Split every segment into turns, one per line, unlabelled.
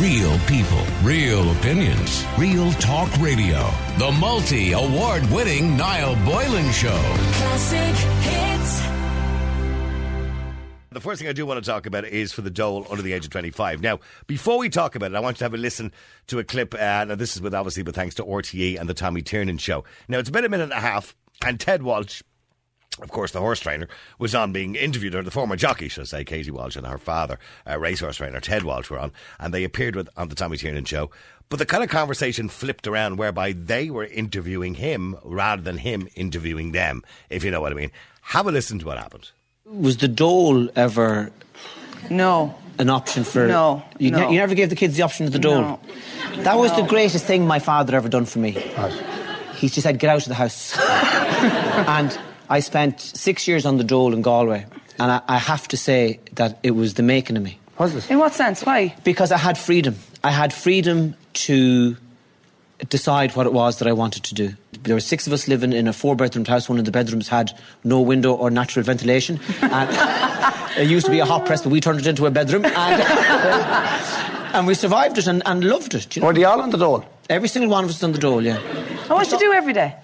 Real people, real opinions, real talk radio. The multi award winning Niall Boylan Show.
Classic hits.
The first thing I do want to talk about is for the dole under the age of 25. Now, before we talk about it, I want you to have a listen to a clip. Uh, now, this is with obviously with thanks to RTE and the Tommy Tiernan show. Now, it's about a minute and a half, and Ted Walsh of course, the horse trainer was on being interviewed, or the former jockey, should I say, Katie Walsh and her father, uh, racehorse trainer Ted Walsh, were on, and they appeared with on the Tommy Tiernan show. But the kind of conversation flipped around whereby they were interviewing him rather than him interviewing them, if you know what I mean. Have a listen to what happened.
Was the dole ever
No.
an option for?
No,
You, ne-
no.
you never gave the kids the option of the dole.
No.
That was the greatest thing my father ever done for me. He just said, "Get out of the house." and I spent six years on the dole in Galway, and I, I have to say that it was the making of me
Was it?
In what sense? Why?
because I had freedom. I had freedom to decide what it was that I wanted to do. There were six of us living in a four-bedroomed house. One of the bedrooms had no window or natural ventilation. And it used to be a hot press, but we turned it into a bedroom. And, and we survived it and, and loved it. You know?
Were they all on the dole?
Every single one of us was on the dole, yeah.
And what did you do every day?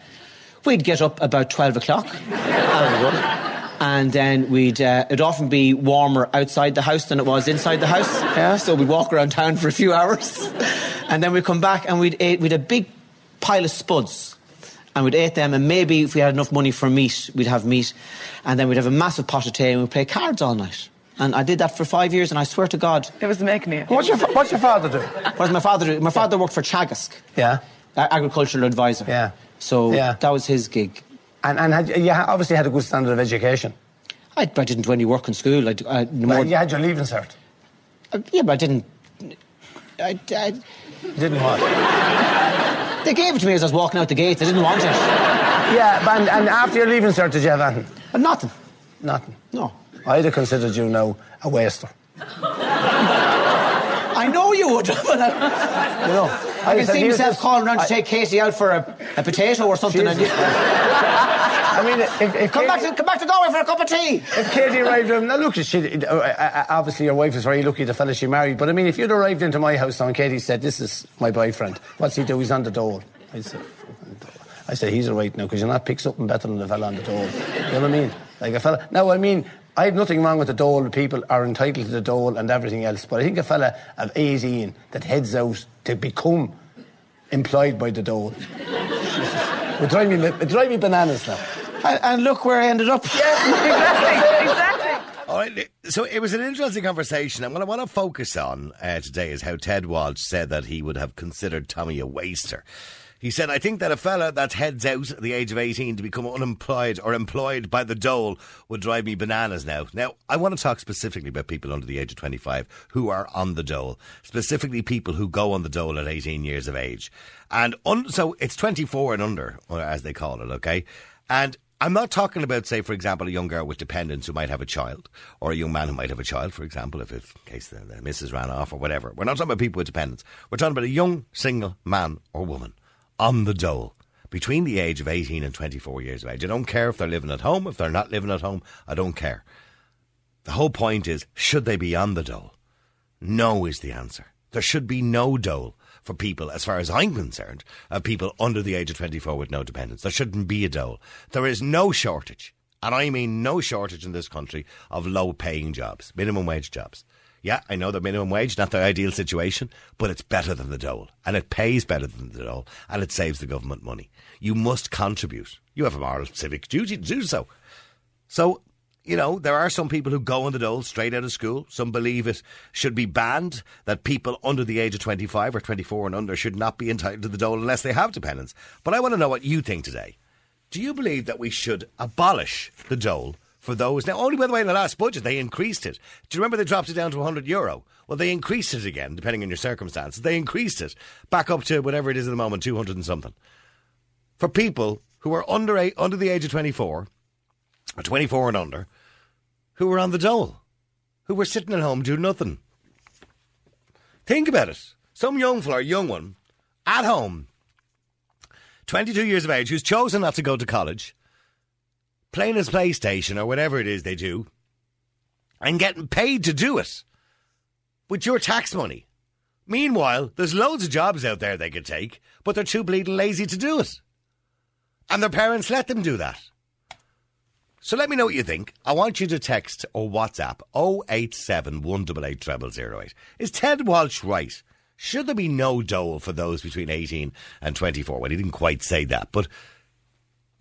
We'd get up about 12 o'clock. And then we'd, uh, it'd often be warmer outside the house than it was inside the house. Yeah. So we'd walk around town for a few hours. and then we'd come back and we'd eat, we'd a big pile of spuds. And we'd eat them, and maybe if we had enough money for meat, we'd have meat. And then we'd have a massive pot of tea and we'd play cards all night. And I did that for five years, and I swear to God,
It was the making of.
What's your, fa- what's your father do?
what does my father do? My father worked for Teagasc,
Yeah.
agricultural advisor.
Yeah.
So
Yeah.
that was his gig.
And, and had, you obviously had a good standard of education.
I, I didn't do any work in school. I, I- no
Well,
more,
you had your leaving cert.
Uh, yeah, but I didn't. I, I,
didn't what?
they gave it to me as I was walking out the gate. They didn't want it.
yeah, but, and, and after your leaving cert, did you have anything?
Uh, nothing.
Nothing.
No.
I'd have considered you now a waster.
I know you would,
You know,
I can see myself calling around to
I-
take Katie out for a, a potato or something. And.
I mean, if, if
come
Katie,
back to come back to Galway for a cup of tea.
if Katie arrived, um, now look, she, uh, uh, obviously your wife is very lucky, the fella she married. But I mean, if you'd arrived into my house now and Katie said, "This is my boyfriend," what's he do? He's on the dole. I said. I said, he's all right now because you're not pick something better than the fella on the dole. You know what I mean? Like a fella. Now, I mean, I have nothing wrong with the dole. People are entitled to the dole and everything else. But I think a fella of 18 that heads out to become employed by the dole would drive me, it drive me bananas now.
And, and look where I ended up.
exactly. Exactly.
All right, so it was an interesting conversation, and what I want to focus on uh, today is how Ted Walsh said that he would have considered Tommy a waster. He said, I think that a fella that heads out at the age of 18 to become unemployed or employed by the dole would drive me bananas now. Now, I want to talk specifically about people under the age of 25 who are on the dole, specifically people who go on the dole at 18 years of age. And un- so it's 24 and under, as they call it, okay? And I'm not talking about, say, for example, a young girl with dependents who might have a child, or a young man who might have a child, for example, if, in case the, the missus ran off or whatever. We're not talking about people with dependents. We're talking about a young single man or woman on the dole between the age of 18 and 24 years of age. I don't care if they're living at home, if they're not living at home, I don't care. The whole point is, should they be on the dole? No is the answer. There should be no dole for people, as far as I'm concerned, of people under the age of 24 with no dependents. There shouldn't be a dole. There is no shortage, and I mean no shortage in this country, of low paying jobs, minimum wage jobs. Yeah, I know the minimum wage, not the ideal situation, but it's better than the dole. And it pays better than the dole. And it saves the government money. You must contribute. You have a moral civic duty to do so. So, you know, there are some people who go on the dole straight out of school. Some believe it should be banned, that people under the age of 25 or 24 and under should not be entitled to the dole unless they have dependents. But I want to know what you think today. Do you believe that we should abolish the dole for those? Now, only by the way, in the last budget, they increased it. Do you remember they dropped it down to 100 euro? Well, they increased it again, depending on your circumstances. They increased it back up to whatever it is at the moment, 200 and something. For people who are under, eight, under the age of 24, or 24 and under, who were on the dole, who were sitting at home doing nothing. Think about it. Some young fella, young one, at home, 22 years of age, who's chosen not to go to college, playing his PlayStation or whatever it is they do, and getting paid to do it with your tax money. Meanwhile, there's loads of jobs out there they could take, but they're too bleeding lazy to do it. And their parents let them do that. So let me know what you think. I want you to text or WhatsApp 087 188 0008. Is Ted Walsh right? Should there be no dole for those between 18 and 24? Well, he didn't quite say that, but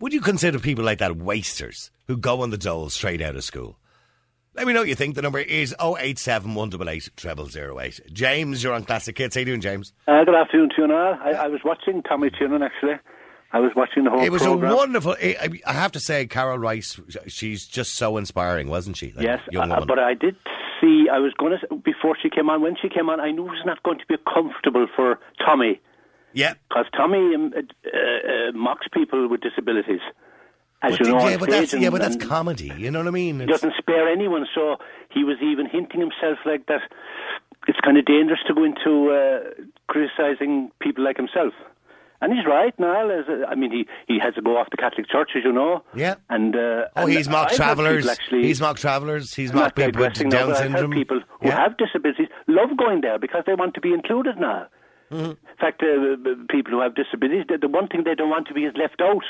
would you consider people like that wasters who go on the dole straight out of school? Let me know what you think. The number is 087 188 0008. James, you're on Classic Hits. How you doing, James?
Uh, good afternoon to you and. I, I was watching Tommy Tiernan actually. I was watching the whole thing.
It was
program.
a wonderful. I I have to say, Carol Rice. She's just so inspiring, wasn't she? That
Yes,
young
uh, but I did see. I was going to before she came on. When she came on, I knew it was not going to be comfortable for Tommy
yeah,
because Tommy um, uh, uh, mocks people with disabilities. As
but,
you know,
yeah, but that's
stage
yeah, but that's comedy. You know what I mean?
He
It's-
doesn't spare anyone. So he was even hinting himself like that. It's kind of dangerous to go into uh, criticising people like himself. And he's right, Niall. As a, I mean, he, he has to go off the Catholic Church, as you know.
Yeah.
And uh,
oh,
and
he's mocked travellers. He's mocked travellers. He's mocked people with Down syndrome.
people who
Yeah.
have disabilities love going there because they want to be included now.
Mm-hmm.
In fact, uh, people who have disabilities, the, the one thing they don't want to be is left out.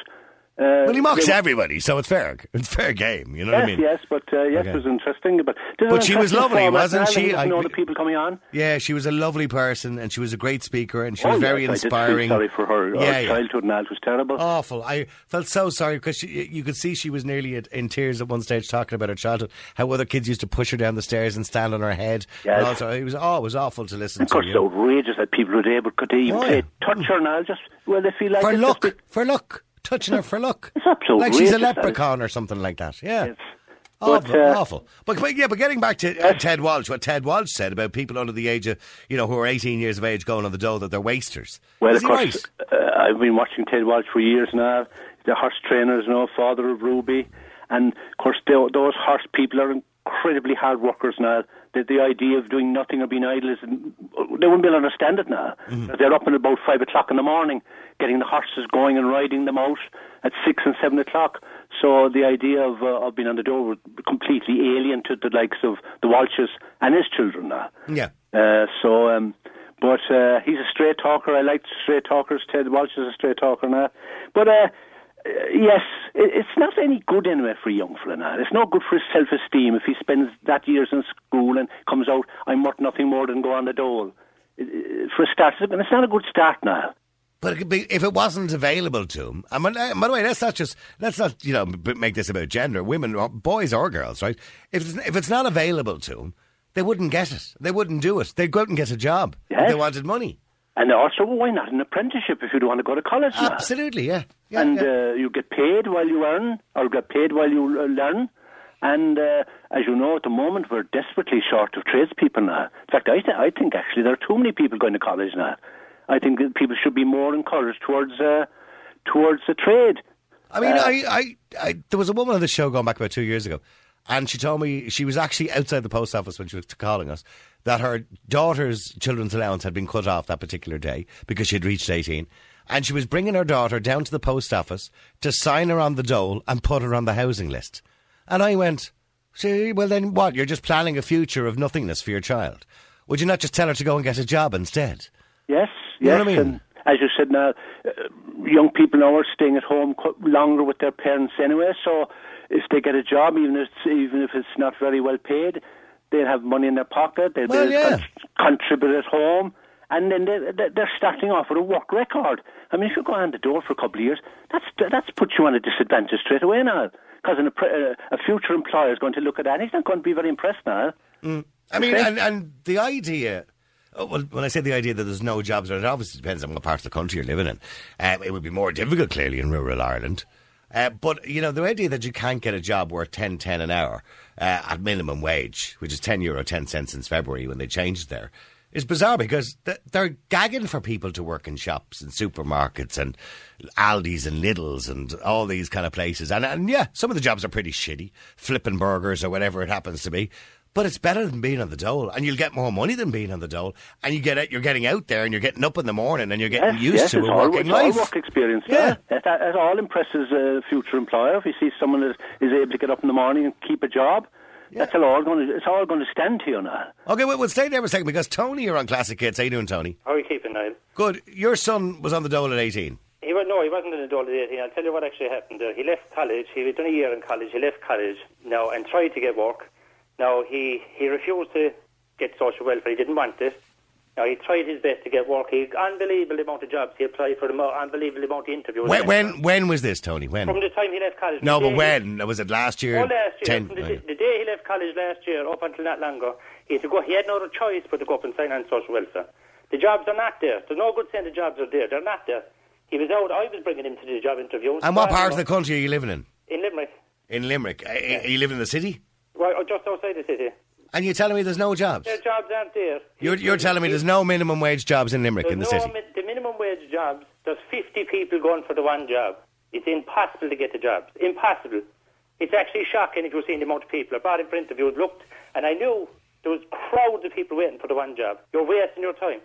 Uh,
Well, he mocks
they-
everybody, so it's fair. It's fair game. You know
Yes,
what I mean?
yes, but uh, yes,
Okay.
it was interesting. But,
But she was lovely, wasn't she? I-
know the people coming on.
Yeah, she was a lovely person, and she was a great speaker, and she
Oh,
was very
yes, I did feel
inspiring.
sorry for her. her
Yeah, yeah.
childhood and all, was terrible.
Awful. I felt so sorry because she, you could see she was nearly in tears at one stage talking about her childhood. How other kids used to push her down the stairs and stand on her head.
Yes.
Also, it was oh, it was awful to listen
of course,
to.
it's
you know.
outrageous that people would able could they even
Oh,
say,
yeah.
touch her now, just well, they feel like
for luck,
just
for luck, touching her for luck.
It's absolutely
like she's a
that
leprechaun or something like that. Yeah.
Yes.
Awful,
But, uh,
awful. But, but yeah, but getting back to uh, Ted Walsh, what Ted Walsh said about people under the age of, you know, who are 18 years of age going on the dole that they're wasters.
Well,
Is
of course,
right?
uh, I've been watching Ted Walsh for years now. The horse trainers, know, father of Ruby, and of course, tho- those horse people are incredibly hard workers now. The, the idea of doing nothing or being idle is they wouldn't be able to understand it now.
Mm-hmm.
They're up at about five o'clock in the morning, getting the horses going and riding them out at six and seven o'clock. So the idea of uh, of being on the door was completely alien to the likes of the Walshes and his children now.
Yeah.
Uh, so, um, but uh, he's a straight talker. I like straight talkers. Ted Walsh is a straight talker now. But uh, uh, yes, it, it's not any good anyway for a young fella now. It's not good for his self-esteem if he spends that years in school and comes out, I'm worth nothing more than go on the dole. For a start, and it's not a good start now.
But it could be, if it wasn't available to him, and by by the way, let's not just let's not you know make this about gender, women, or boys or girls, right? If it's, if it's not available to them, they wouldn't get it. They wouldn't do it. They'd go out and get a job if
Yes.
they wanted money.
And also, why not an apprenticeship if you don't want to go to college now?
Absolutely, yeah. yeah
and
yeah.
Uh, you get paid while you earn, or get paid while you uh, learn. And uh, as you know, at the moment we're desperately short of tradespeople now. In fact, I, th- I think actually there are too many people going to college now. I think that people should be more encouraged towards uh, towards the trade.
I mean,
uh,
I, I, I, there was a woman on the show going back about two years ago, and she told me she was actually outside the post office when she was calling us that her daughter's children's allowance had been cut off that particular day because she had reached 18. And she was bringing her daughter down to the post office to sign her on the dole and put her on the housing list. And I went, see, well then what? You're just planning a future of nothingness for your child. Would you not just tell her to go and get a job instead?
Yes,
You know
yes.
what I mean?
And as you said now, uh, young people now are staying at home longer with their parents anyway. So if they get a job, even if it's, even if it's not very well paid, they'll have money in their pocket. They'll
Well,
be able to
yeah.
con- contribute at home. And then they, they- they're starting off with a work record. I mean, if you go on the door for a couple of years, that's that's put you on a disadvantage straight away now. Because a, uh, a future employer is going to look at that. and He's not going to be very impressed now.
I mean, and, and the idea. Oh, Well, when I say the idea that there's no jobs, it obviously depends on what part of the country you're living in. Uh, it would be more difficult, clearly, in rural Ireland. Uh, but, you know, the idea that you can't get a job worth 10, 10 an hour uh, at minimum wage, which is 10 euro 10 cents since February when they changed there, is bizarre because th- they're gagging for people to work in shops and supermarkets and Aldi's and Lidl's and all these kind of places. And, and yeah, some of the jobs are pretty shitty, flipping burgers or whatever it happens to be. But it's better than being on the dole, and you'll get more money than being on the dole. And you get it, you're getting out there, and you're getting up in the morning, and you're getting
Yes,
used
yes,
to
it's
a
all,
working
it's
life.
all work experience.
Yeah.
Yeah, It, it all impresses a future employer if he sees someone that is able to get up in the morning and keep a job. That's all going to. It's all going to stand to you now.
Okay, well, we'll stay there for a second because Tony, you're on Classic Hits. How you doing, Tony?
How are you keeping, Niall?
Good. Your son was on the dole at 18.
He was, no, he wasn't an adult at 18. I'll tell you what actually happened there. He left college. He had done a year in college. He left college now and tried to get work. Now, he, he refused to get social welfare. He didn't want it. Now, he tried his best to get work. He unbelievable amount of jobs. He applied for the mo- unbelievable amount of interviews.
When, when when was this, Tony? When?
From the time he left college.
No, but when? Was it last year?
oh, last year.
Ten-
From the,
oh, yeah.
the day he left college last year, up until not longer, he had to go. He had no other choice but to go up and sign on social welfare. The jobs are not there. There's no good saying the jobs are there. They're not there. He was out. I was bringing him to the job interviews.
And what part of the country are you living in?
In Limerick.
In Limerick. Uh, are are you living in the city?
Right, or just outside the city.
And you're telling me there's no jobs?
Their jobs aren't there.
You're, you're telling me there's no minimum wage jobs in Limerick
There's
in the
no
city?
mi- the minimum wage jobs. There's 50 people going for the one job. It's impossible to get the jobs. Impossible. It's actually shocking if you're seeing the amount of people. I brought in for interviews, looked, and I knew there was crowds of people waiting for the one job. You're wasting your time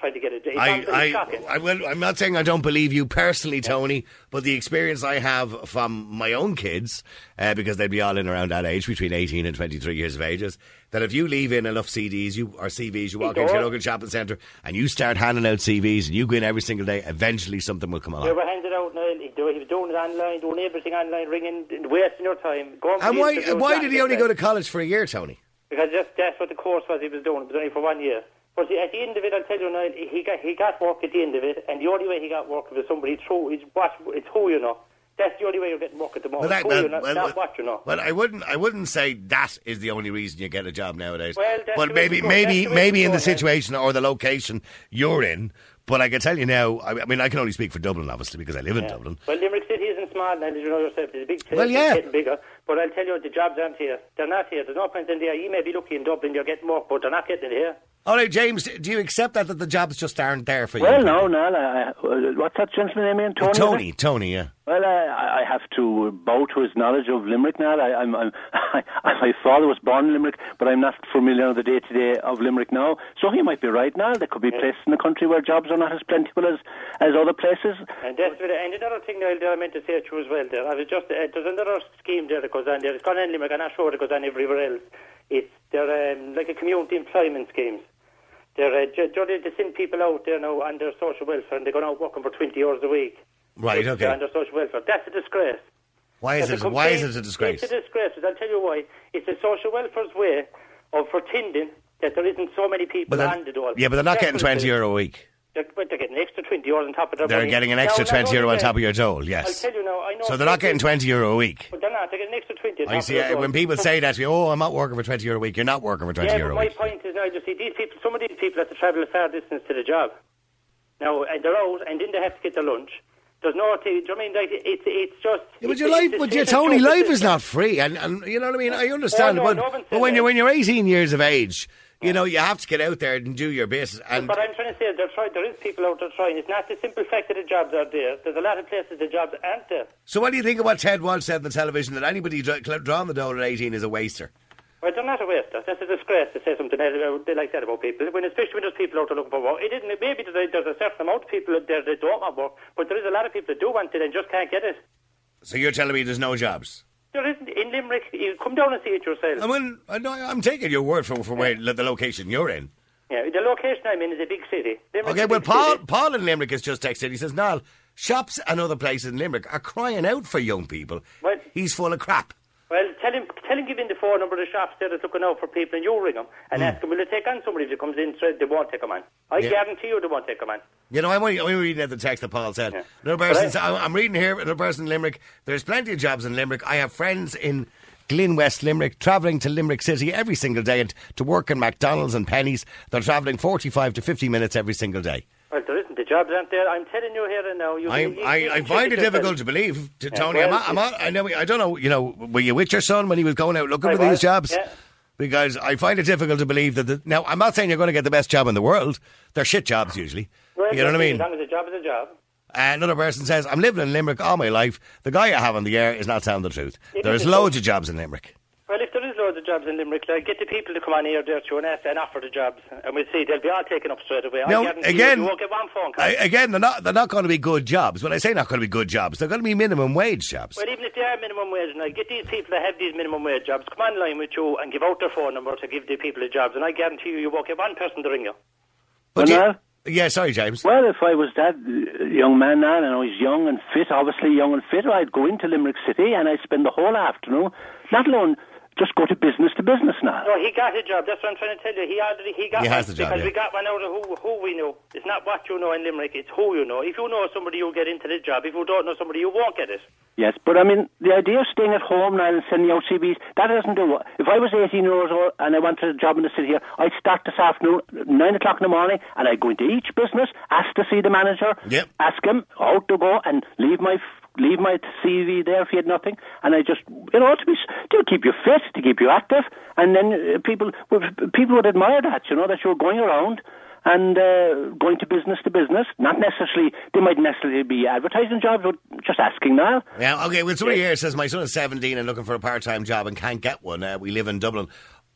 trying to get it. It's
I, I, I will, I'm not saying I don't believe you personally, Tony, but the experience I have from my own kids, uh, because they'd be all in around that age, between 18 and 23 years of age, is that if you leave in enough CDs you or CVs, you walk into your local shopping centre and you start handing out CVs and you go in every single day, eventually something will come
They
along.
were handed out, Niall. He was doing it online, doing everything online, ringing, wasting your time. Going
And why, why did he only go to college for a year, Tony?
Because just that's what the course was he was doing. It was only for one year. But at the end of it, I'll tell you now, he got he got work at the end of it, and the only way he got work was somebody through. It's what it's who you know. That's the only way you're getting work at the moment.
that-
who
well,
you know,
well,
not
well-
what you know.
Well, I wouldn't. I wouldn't say that is the only reason you get a job nowadays.
Well, that's
but
the way
maybe, maybe,
That's the way
maybe in the situation or the location you're in. But I can tell you now. I mean, I can only speak for Dublin, obviously, because I live in
Yeah.
Dublin.
Well, Limerick City isn't small now, as you know yourself. It's a big city.
Well, yeah.
It's getting bigger. But I'll tell you, the jobs aren't here. They're not here. There's no point in there. You may be lucky in Dublin, you're getting work, but they're not getting it here.
All right, James, do you accept that that the jobs just aren't there for you?
Well, no, no. I, I, what's that gentleman name again? Tony.
Tony, Tony, yeah.
Well, I, I have to bow to his knowledge of Limerick now. I, I'm, I'm, my father was born in Limerick, but I'm not familiar with the day to day of Limerick now. So he might be right now. There could be places in the country where jobs are not as plentiful as, as other places.
And that's and another thing Niall, there I meant to say to you as well there. I was just uh, there's another scheme there that on there. It's gone on in Limerick. I'm not sure it goes on everywhere else. It's they're um, like a community employment schemes. They're uh, ju- they send people out there now their social welfare and they're going out working for 20 hours a week.
Right,
They're
okay.
their social welfare. That's a disgrace.
Why is
That's
it?
a
Why is it a disgrace?
It's a disgrace. I'll tell you why. It's a social welfare's way of pretending that there isn't so many people the dole.
yeah, but they're not
That's
getting twenty
is.
euro a week.
They're, they're getting an extra 20 euros on top of their
They're
money.
getting an extra
not
twenty euro on top of your dole.
I'll
Yes.
tell you now, I know.
So they're not getting twenty euro a week.
But they're not. They're getting an extra 20 on
I
top
see.
of their
uh, When people say that to you, oh, I'm not working for twenty euro a week. You're not working for twenty
Yeah,
euro
but
a
my
week.
point is now, you see, these people, some of these people have to travel a far distance to the job. Now, and they're out, and then they have to get their lunch. There's no, do you know I mean? Like, it's, it's just...
Yeah, but your life, but your Tony, life is not free, and, and you know what I mean. I oh, understand,
no,
but,
no
but when you
that.
when you're 18 years of age, you know you have to get out there and do your bit. And
But I'm trying to say, they're trying, there is people out there trying. It's not the simple fact that the jobs are there. There's a lot of places the jobs aren't there.
so, what do you think of what Ted Walsh said on the television that anybody drawing the dole at 18 is a waster?
Well, they're not a waster. That's a disgrace to say something else about- they like that about people. When especially when there's people out there looking for work. It isn't. Maybe there's a, certain amount of people out there that don't want work, but there is a lot of people that do want it and just can't get it.
So you're telling me there's no jobs?
There isn't in Limerick. You come down and see it yourself.
I mean, I'm taking your word for for where the location you're in.
Yeah, the location I'm in is a big city. Limerick's
Okay, well, Paul
city.
Paul in Limerick has just texted. He says, "Niall, shops and other places in Limerick are crying out for young people.
Well-
He's full of crap."
Well, tell him, tell him, give him the phone number of the shops there that's looking out for people, and you ring them and ask them, will they take on somebody if it comes in? They won't take them on. I
Hmm. Yeah.
guarantee you they won't take them on.
You know, I'm only, only reading out the text that Paul said.
Yeah.
Another person,
I,
I'm reading here, another person in Limerick. There's plenty of jobs in Limerick. I have friends in Glin West Limerick travelling to Limerick City every single day and to work in McDonald's and Penneys. They're travelling 45 to 50 minutes every single day.
Well, there. The jobs aren't there. I'm telling you here and now. You,
I,
you- you-
I,
you
I find it difficult to believe, to
Yeah,
Tony.
well,
I'm, not, I'm I know. I don't know. You know, were you with your son when he was going out looking
I
for these jobs?
yeah.
Because I find it difficult to believe that. The, now, I'm not saying you're going to get the best job in the world. They're shit jobs usually.
Well,
you know what I mean?
As long as a job is a job.
Another person says, I'm living in Limerick all my life. The guy I have on the air is not telling the truth.
It
There's loads of jobs in Limerick.
Well, if loads loads of jobs in Limerick. Like, get the people to come on here there too and ask and offer the jobs, and we'll see. They'll be all taken up straight away. I
again-
you, you won't get one phone call.
I, again, they're not they're not going to be good jobs. When I say not going to be good jobs, they're going to be minimum wage jobs.
Well, even if they are minimum wage, and I get these people that have these minimum wage jobs, come online with you and give out their phone number to give the people the jobs, and I guarantee you, you won't get one person to ring you.
But
Well,
you-
now-
yeah, sorry, James.
Well, if I was that uh, young man now, and I was young and fit, obviously young and fit, I'd go into Limerick City and I'd spend the whole afternoon, not alone, just go to business to business now.
No, he got a job. That's what I'm trying to tell you. He already he got
He has the job,
because
yeah.
we got one out of who who we know. It's not what you know in Limerick. It's who you know. If you know somebody, you'll get into the job. If you don't know somebody, you won't get it.
Yes, but I mean, the idea of staying at home now and sending out CVs, that doesn't do it. If I was 18 years old and I wanted a job in the city here, I'd start this afternoon, 9 o'clock in the morning, and I'd go into each business, ask to see the manager,
Yep.
ask him how to go, and leave my leave my CV there if he had nothing, and I just, you know, to be, to keep you fit, to keep you active, and then uh, people, would- people would admire that, you know, that you're going around and uh, going to business to business, not necessarily, they might necessarily be advertising jobs, but just asking now.
Yeah, okay. Well, somebody here says my son is 17 and looking for a part time job and can't get one. Uh, we live in Dublin.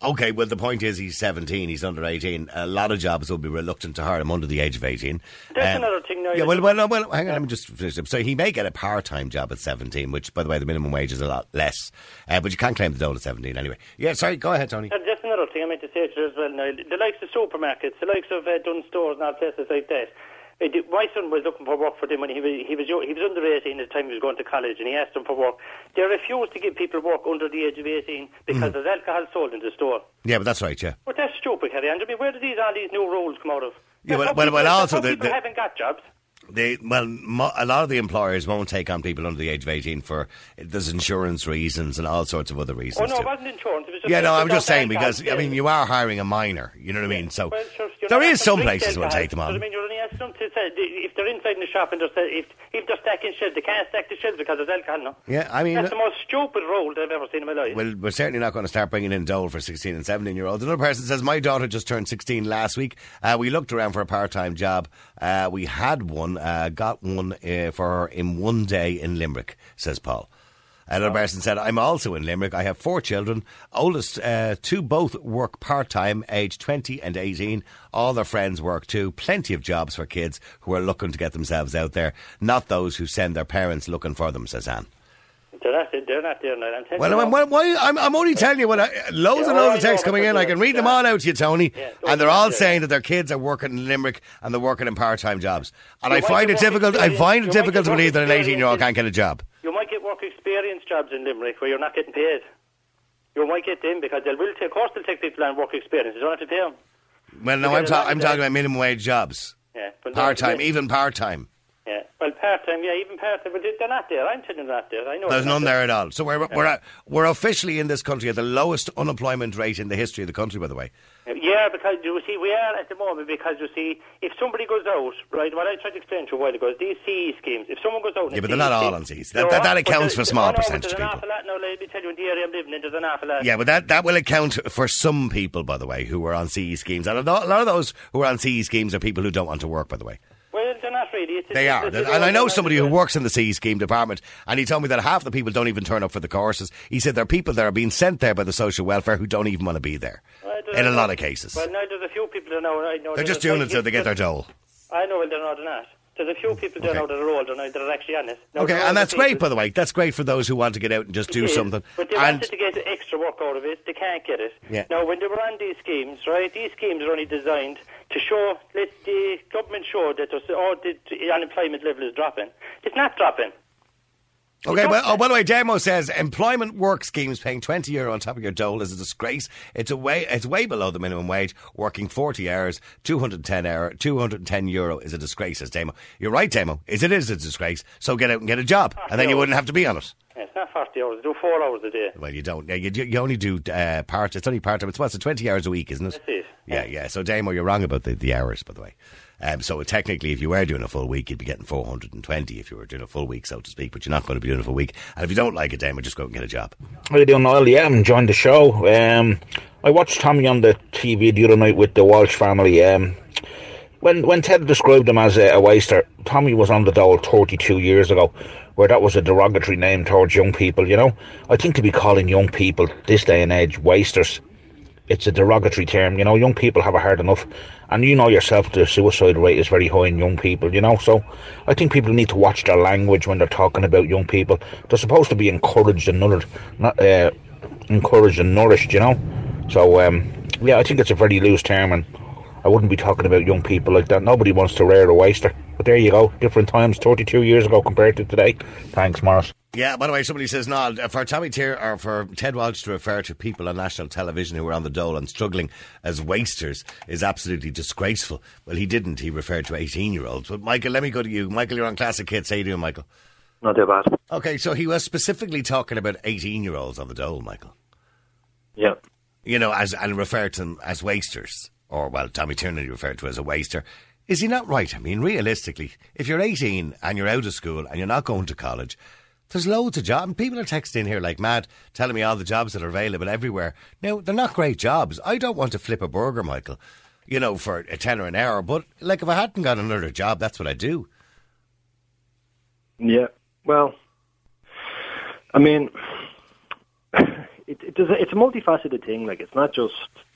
Okay, well, the point is he's 17, he's under 18. A lot of jobs will be reluctant to hire him under the age of 18.
That's
Um,
another thing now.
Yeah,
you
well, well, well, hang on, let me just finish up. So he may get a part time job at 17, which, by the way, the minimum wage is a lot less. Uh, but you can't claim the dole at 17 anyway. Yeah, sorry, go ahead, Tony.
And just another thing I meant to say to you as well now, the likes of supermarkets, the likes of uh, Dunnes Stores and all places like that. Uh, My son was looking for work for them when he was he was he was under 18 at the time he was going to college, and he asked them for work. They refused to give people work under the age of 18 because there's alcohol sold in the store.
Yeah, but that's right, yeah.
But that's stupid, Harry. I mean, where do these all these new rules come out of?
Yeah, well- well-
people-
well, also the-
people
the-
haven't got jobs.
They, well, mo- a lot of the employers won't take on people under the age of 18 for there's insurance reasons and all sorts of other reasons.
Oh no,
too.
it wasn't insurance. It was
Yeah, no, I'm
was
just saying because I mean you are hiring a minor. You know what I mean? So
Well, sure,
there is some places will take them on.
I mean, you're them to say if they're inside in the shop and they're say, if if they're stacking shelves, they can't stack the shelves because there's alcohol. No.
Yeah, I mean,
that's the most stupid rule that I've ever seen in my life.
Well, we're certainly not going to start bringing in dole for 16 and 17 year olds. Another person says, My daughter just turned 16 last week. Uh, we looked around for a part time job. Uh, we had one, uh, got one uh, for her in one day in Limerick, says Paul. Another person said, I'm also in Limerick. I have four children. Oldest uh, two both work part time, age 20 and 18. All their friends work too. Plenty of jobs for kids who are looking to get themselves out there, not those who send their parents looking for them, says Anne.
They're not. They're not there now. I'm
Well. I'm, why, I'm, I'm only telling you what I, loads and loads of texts coming in. I can read them all out to you, Tony.
Yeah,
and they're all saying that their kids are working in Limerick and they're working in part-time jobs. And
You
I find it difficult. I find it difficult to believe that an 18-year-old can't get a job.
You might get work experience jobs in Limerick where you're not getting paid. You might get them because they will take. Of course, they'll take people on work experience. You don't have to pay them.
Well, no, I'm, ta- I'm talking about minimum wage jobs.
Yeah, but
Part-time, even part-time.
Yeah. Well, part time. Yeah, even part time. But they- they're not there. I'm telling you, they're not there. I know.
There's none there at all. So we're, we're, at- we're officially in this country at the lowest unemployment rate in the history of the country, by the way.
Yeah, because you see, we are at the moment because you see, if somebody goes out, right, what I tried to explain to you a while ago is these CE schemes. If someone goes out,
Yeah, but they're not all on CEs. That- that- that accounts for a small
know,
percentage of
There's an
people.
awful lot now. Let me tell you, in the area I'm living in, there's an awful lot.
Yeah, but that, that will account for some people, by the way, who are on CE schemes. And a lot a lot of those who are on CE schemes are people who don't want to work, by the way.
Well, they're not really. It's,
They
it's,
are.
it's-
And I know somebody who works in the CE scheme department, and he told me that half the people don't even turn up for the courses. He said there are people that are being sent there by the social welfare who don't even want to be there.
Well,
In a lot of cases.
Well, now there's a few people that know. I know
They're just doing it so they get their dole.
I know, well, they're not. Not. There's a few mm. people there
Okay.
now that are older now that are actually on it. Now,
Okay, and that's great, by the way. That's great for those who want to get out and just do
It is,
something.
But they
And
wanted to get extra work out of it. They can't get it.
Yeah.
Now, when they were on these schemes, right, these schemes are only designed to show, let the government show that oh, the unemployment level is dropping. It's not dropping.
Okay, well, oh, by the way, Damo says employment work schemes paying 20 euro on top of your dole is a disgrace. It's a way, it's way below the minimum wage. Working 40 hours, 210 hour, 210 euro is a disgrace, says Damo. You're right, Damo. Is it is a disgrace. So get out and get a job, and then you wouldn't have to be on it.
Yeah, it's not 40 hours. Do four hours a day.
Well, you don't. Yeah, You, you only do uh, part. It's only part time. It's what's it? Twenty hours a week, isn't it?
That's it.
Yeah, yeah. So, Damo, you're wrong about the, the hours, by the way. Um, so technically, if you were doing a full week, you'd be getting 420 if you were doing a full week, so to speak. But you're not going to be doing a full week. And if you don't like it, Damo, just go and get a job.
How are you doing, Noel? Yeah, I'm enjoying the show. Um, I watched Tommy on the TV the other night with the Walsh family. Um, when when Ted described him as a, a waster, Tommy was on the dole 32 years ago, where that was a derogatory name towards young people. You know, I think to be calling young people this day and age wasters, it's a derogatory term. You know, young people have it hard enough, and you know yourself the suicide rate is very high in young people. You know, so I think people need to watch their language when they're talking about young people. They're supposed to be encouraged and nurtured, not uh, encouraged and nourished. You know, so um, yeah, I think it's a very loose term and. I wouldn't be talking about young people like that. Nobody wants to rear a waster. But there you go. Different times, 32 years ago compared to today. Thanks, Morris.
Yeah, by the way, somebody says, no, for Tommy Tier or for Ted Walsh to refer to people on national television who were on the dole and struggling as wasters is absolutely disgraceful. Well, he didn't. He referred to 18 year olds. But, Michael, let me go to you. Michael, you're on Classic Hits. How you doing, Michael?
Not too bad.
Okay, so he was specifically talking about 18 year olds on the dole, Michael.
Yeah.
You know, as and referred to them as wasters. Or, well, Tommy Tierney referred to as a waster. Is he not right? I mean, realistically, if you're 18 and you're out of school and you're not going to college, there's loads of jobs. And people are texting here like mad, telling me all the jobs that are available everywhere. Now, they're not great jobs. I don't want to flip a burger, Michael, you know, for a tenner an hour. But, like, if I hadn't got another job, that's what I'd do.
Yeah. Well, I mean, it, it does, it's a multifaceted thing. Like, it's not just,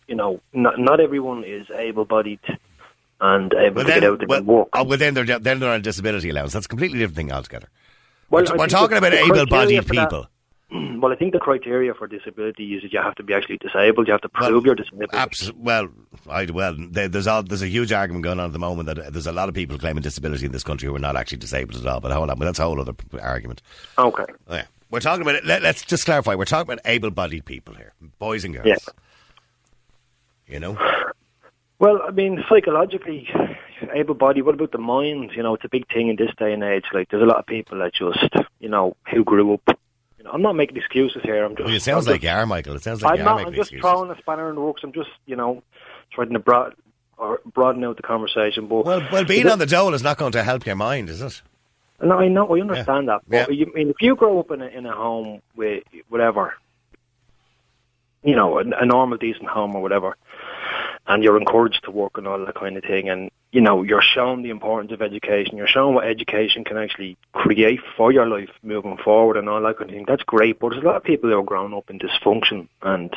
you know, not, not everyone is able bodied and able
Well,
to
then,
get out and
well,
work.
oh, well, then they're, then they're on disability allowance. That's a completely different thing altogether.
Well,
we're we're talking about able-bodied
for that-
people.
Well, I think the criteria for disability is that you have to be actually disabled. You have to prove you're disabled.
Abs- well, I, well, there's all, there's a huge argument going on at the moment that uh, there's a lot of people claiming disability in this country who are not actually disabled at all. But hold on, but that's a whole other argument.
Okay.
Yeah. We're talking about it. Let, us just clarify. We're talking about able-bodied people here, boys and girls.
Yeah.
You know.
Well, I mean, psychologically, able body. What about the mind? You know, it's a big thing in this day and age. Like, there's a lot of people that just, you know, who grew up. You know, I'm not making excuses here. I'm just.
Well, it sounds
I'm
like
just,
you are, Michael. It sounds like
I'm not. I'm just
excuses.
throwing a spanner in the works. I'm just, you know, trying to broad or broaden out the conversation. But
Well, well, being on the dole is not going to help your mind, is it?
No, I know, I understand that. But
Yeah.
you, I mean, if you grow up in a in a home with whatever, you know, a, a normal, decent home or whatever, and you're encouraged to work and all that kind of thing, and you know, you're shown the importance of education. You're shown what education can actually create for your life moving forward and all that kind of thing. That's great, but there's a lot of people who are grown up in dysfunction, and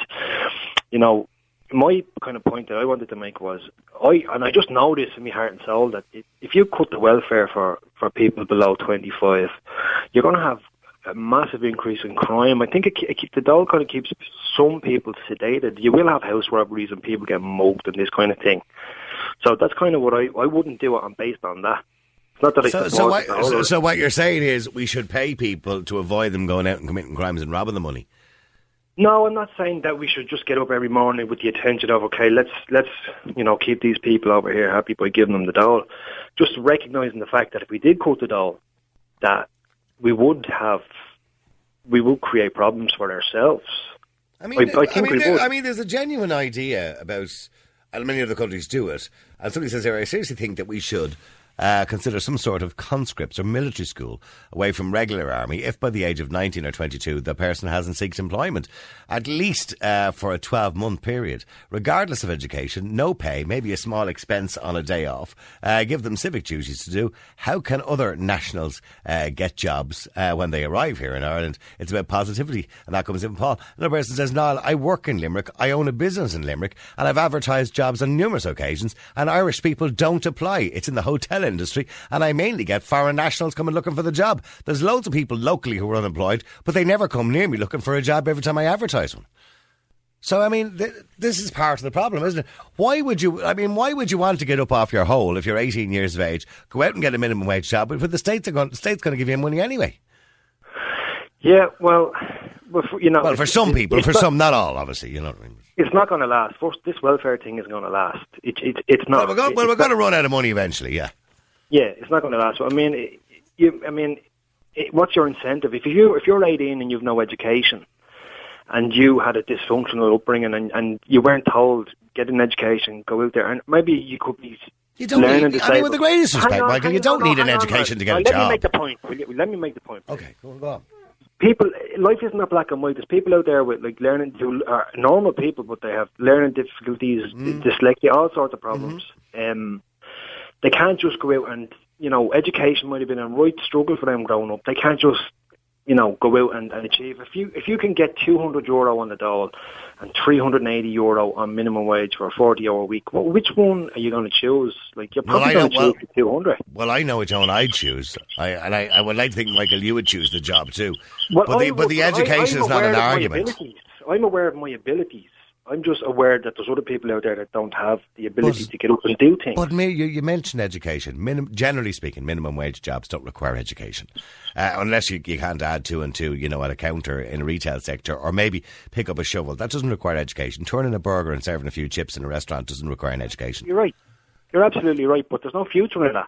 you know, my kind of point that I wanted to make was, I and I just know this in my heart and soul that if you cut the welfare for for people below 25, you're going to have a massive increase in crime. I think it, it, the dole kind of keeps some people sedated. You will have house robberies and people get mugged and this kind of thing. So that's kind of what I I wouldn't do it on based on that. It's not that I
So,
support
so, what, so, so what you're saying is we should pay people to avoid them going out and committing crimes and robbing the money.
No, I'm not saying that we should just get up every morning with the intention of okay, let's let's you know keep these people over here happy by giving them the doll. Just recognizing the fact that if we did cut the doll, that we would have we would create problems for ourselves.
I mean,
I, I think
mean,
we
there-
would.
I mean, there's a genuine idea about, and many other countries do it. And somebody says here, I seriously think that we should uh, consider some sort of conscripts or military school away from regular army if by the age of 19 or 22 the person hasn't seeked employment, at least uh, for a 12 month period, regardless of education, no pay, maybe a small expense on a day off, uh, give them civic duties to do. How can other nationals uh, get jobs uh, when they arrive here in Ireland? It's about positivity, and that comes in Paul. Another person says, Niall, I work in Limerick, I own a business in Limerick, and I've advertised jobs on numerous occasions, and Irish people don't apply. It's in the hotel industry, and I mainly get foreign nationals coming looking for the job. There's loads of people locally who are unemployed, but they never come near me looking for a job every time I advertise one. So I mean, th- this is part of the problem, isn't it? Why would you? I mean, why would you want to get up off your hole if you're 18 years of age, go out and get a minimum wage job, but the states are going, the state's going to give you money anyway?
Yeah, well, you know,
Well, for some people,
it's
for
not-
some, not all, obviously. You know what I mean?
it's not going to last. First, this welfare thing is going to last. It, it, it's
Well,
not.
we're going, well, we're going to run out of money eventually. Yeah.
Yeah, it's not going to last. I mean, it- you. I mean, it, what's your incentive if you if you're 18 and you've no education, and you had a dysfunctional upbringing, and, and you weren't told get an education, go out there, and maybe you could be.
You don't
learning
need- I mean, with the greatest respect,
on,
Michael, you don't
no,
need an
on,
education
man.
to get a
Let me make the point. You- Let me make the point.
Okay, go on, go on.
people life is not black and white there's people out there with like learning to are normal people but they have learning difficulties
Mm.
dyslexia all sorts of problems um they can't just go out and you know education might have been a right struggle for them growing up. They can't just you know go out and, and achieve if you if you can get 200 euro on the dole and 380 euro on minimum wage for a 40 hour week. Well, which one are you going to choose? Like you're probably
I know-
going to
well-
choose the 200.
Well, I know which one I'd choose, I, and I, I would like to think, Michael, you would choose the job too.
Well,
but the,
I
but the education
I'm
is not an argument.
I'm aware of my abilities. I'm just aware that there's other people out there that don't have the ability
But-
to get up and do things.
But me, you, you mentioned education. Minim, generally speaking, minimum wage jobs don't require education, uh, unless you, you can't add two and two, you know, at a counter in a retail sector, or maybe pick up a shovel. That doesn't require education. Turning a burger and serving a few chips in a restaurant doesn't require an education.
You're right. You're absolutely right, but there's no future in that.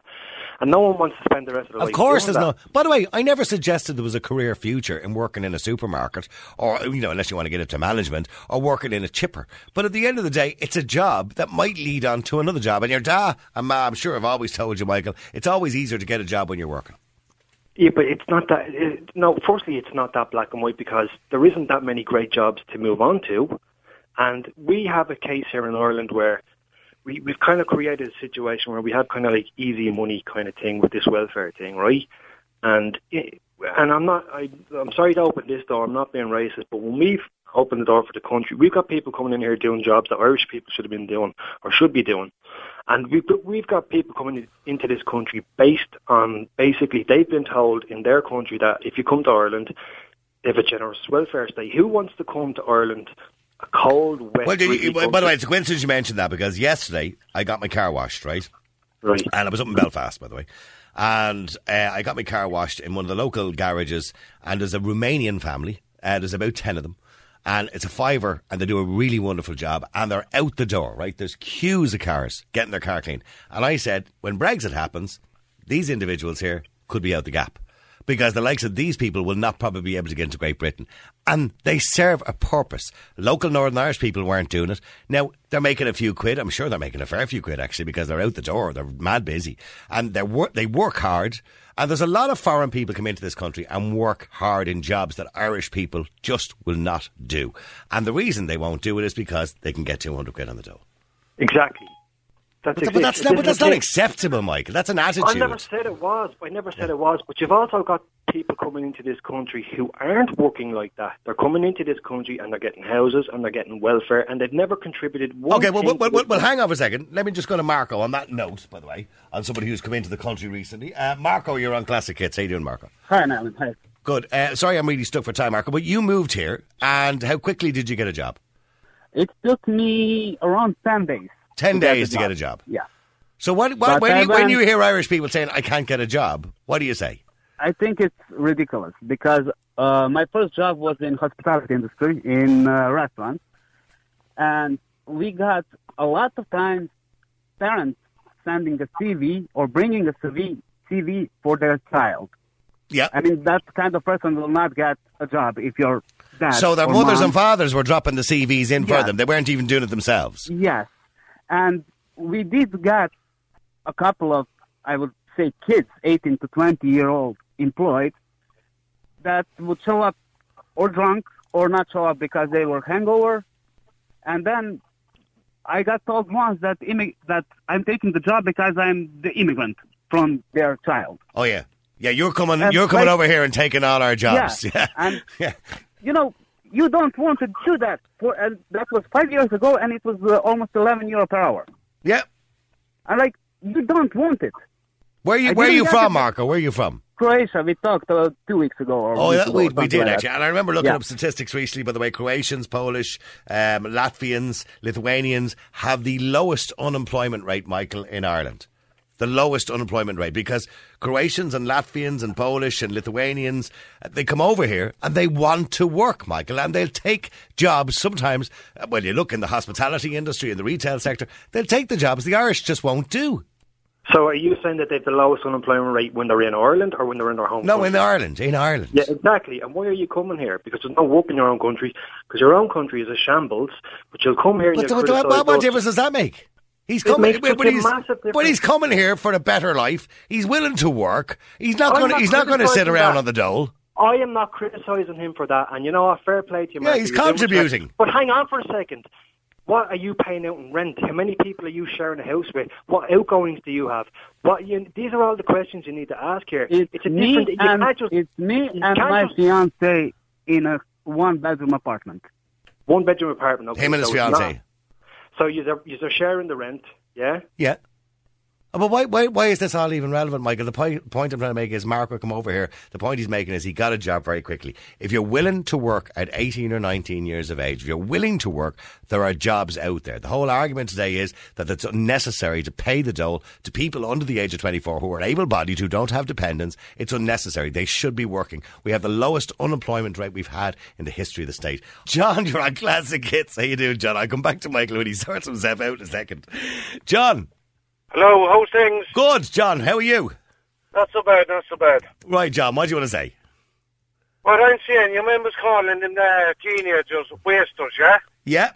And no one wants to spend the rest of their
Of
life
course, there's no.
that.
By the way, I never suggested there was a career future in working in a supermarket, or you know, unless you want to get into management, or working in a chipper. But at the end of the day, it's a job that might lead on to another job. And your da and ma, uh, I'm sure I've always told you, Michael, it's always easier to get a job when you're working.
Yeah, but it's not that. It, no, firstly, it's not that black and white because there isn't that many great jobs to move on to, and we have a case here in Ireland where we we've kind of created a situation where we have kind of like easy money kind of thing with this welfare thing, right? And it, and I'm not. I, I'm sorry to open this door. I'm not being racist, but when we've opened the door for the country, we've got people coming in here doing jobs that Irish people should have been doing or should be doing. And we've we've got people coming in- into this country based on basically they've been told in their country that if you come to Ireland, they have a generous welfare state. Who wants to come to Ireland, a cold, wet?
Well, did you, by the way, it's a coincidence you mentioned that because yesterday I got my car washed, right?
Right.
And I was up in Belfast, by the way. And uh, I got my car washed in one of the local garages, and there's a Romanian family. Uh, there's about 10 of them. And it's a fiver, and they do a really wonderful job. And they're out the door, right? There's queues of cars getting their car cleaned. And I said, when Brexit happens, these individuals here could be out the gap. Because the likes of these people will not probably be able to get into Great Britain. And they serve a purpose. Local Northern Irish people weren't doing it. Now, they're making a few quid. I'm sure they're making a fair few quid, actually, because they're out the door. They're mad busy. And they're wor- they work hard. And there's a lot of foreign people come into this country and work hard in jobs that Irish people just will not do. And the reason they won't do it is because they can get 200 quid on the dole.
Exactly. That's
But, but that's, not, but that's not acceptable, Michael. That's an attitude.
I never said it was. I never said it was. But you've also got people coming into this country who aren't working like that. They're coming into this country and they're getting houses and they're getting welfare and they've never contributed one
Okay, well,
thing
well, well, well, hang on for a second. Let me just go to Marco on that note, by the way, on somebody who's come into the country recently. Uh, Marco, you're on Classic Hits. How you doing, Marco?
Hi, Alan. Hi.
Good. Uh, sorry, I'm really stuck for time, Marco, but you moved here, and how quickly did you get a job?
It took me around 10 days.
Ten days to get a job.
Yeah.
So what, what, when, you, when you hear Irish people saying, I can't get a job, what do you say?
I think it's ridiculous because uh, my first job was in hospitality industry in uh, restaurants, and we got a lot of times parents sending a CV or bringing a CV, CV for their child.
Yeah.
I mean, that kind of person will not get a job if you're dad.
so their mothers
mom-
and fathers were dropping the CVs in for them. They weren't even doing it themselves.
Yes. And we did get a couple of, I would say, kids, 18 to 20 year old employed, that would show up or drunk or not show up because they were hangover. And then I got told once that immi- that I'm taking the job because I'm the immigrant from their child.
Oh, yeah. Yeah, you're coming,
And
you're coming
like-
over here and taking all our jobs.
Yeah. And,
Yeah.
you know, you don't want to do that. For, that was five years ago, and it was uh, almost 11 euro per hour.
Yeah.
And like, you don't want it.
Where you
I
Where are you from,
it.
Marco? Where are you from?
Croatia, we talked uh, two weeks ago. Or
Oh, yeah,
ago
we, we did
like
actually.
that.
And I remember looking
Yeah.
up statistics recently, by the way, Croatians, Polish, um, Latvians, Lithuanians have the lowest unemployment rate, Michael, in Ireland. The lowest unemployment rate because Croatians and Latvians and Polish and Lithuanians, uh, they come over here and they want to work, Michael, and they'll take jobs sometimes. uh, Well, you look in the hospitality industry, in the retail sector, they'll take the jobs the Irish just won't do.
So are you saying that they have the lowest unemployment rate when they're in Ireland or when they're in their home
No,
country?
in Ireland, in Ireland.
Yeah, exactly. And why are you coming here? Because there's no work in your own country. Because your own country is a shambles. But you'll come here and
But what, what difference does that make? He's coming,
makes
but, he's, but he's coming here for a better life. He's willing to work. He's not going. to He's not going to sit around
that.
on the dole.
I am not criticising him for that. And you know what? Fair play to you,
Yeah, he's
You're doing what's right.
contributing.
But hang on for a second. What are you paying out in rent? How many people are you sharing a house with? What outgoings do you have? What you, these are all the questions you need to ask here.
It's,
a
me
different. You
and
can't just,
it's me
you
and
can't
my
just-
fiance in a one bedroom apartment.
one bedroom apartment. Okay,
Him and his
so not-
fiance.
So you're you're sharing the rent, yeah?
Yeah. Oh, But why, why, why is this all even relevant, Michael? The point, point I'm trying to make is Mark will come over here. The point he's making is he got a job very quickly. If you're willing to work at 18 or 19 years of age, if you're willing to work, there are jobs out there. The whole argument today is that it's unnecessary to pay the dole to people under the age of 24 who are able-bodied, who don't have dependents. It's unnecessary. They should be working. We have the lowest unemployment rate we've had in the history of the state. John, you're on Classic Hits. How you doing, John? I'll come back to Michael when he sorts himself out in a second. John.
Hello, how's things?
Good, John. How are you?
Not so bad, not so bad.
Right, John. What do you want to say?
What I'm saying, you members calling them uh, teenagers wasters, yeah?
Yeah.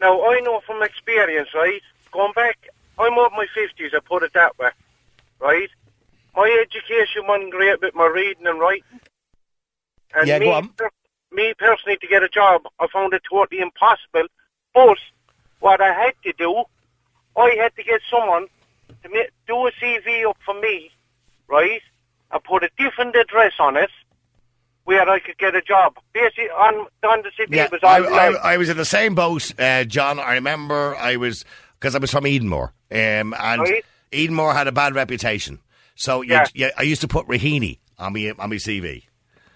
Now, I know from experience, right? Going back, I'm up my 50s, I put it that way, right? My education wasn't great with my reading and writing. And
Yeah,
me,
go on.
me personally, to get a job, I found it totally impossible. But what I had to do, I had to get someone to ma- do a CV up for me, right? And put a different address on it where I could get a job. Basically, on, on the CV
Yeah,
was
I, I, I was in the same boat, uh, John. I remember I was because I was from Edenmore, um, and
Right.
Edenmore had a bad reputation. So you,
Yeah.
yeah, I used to put Raheny on me on my CV.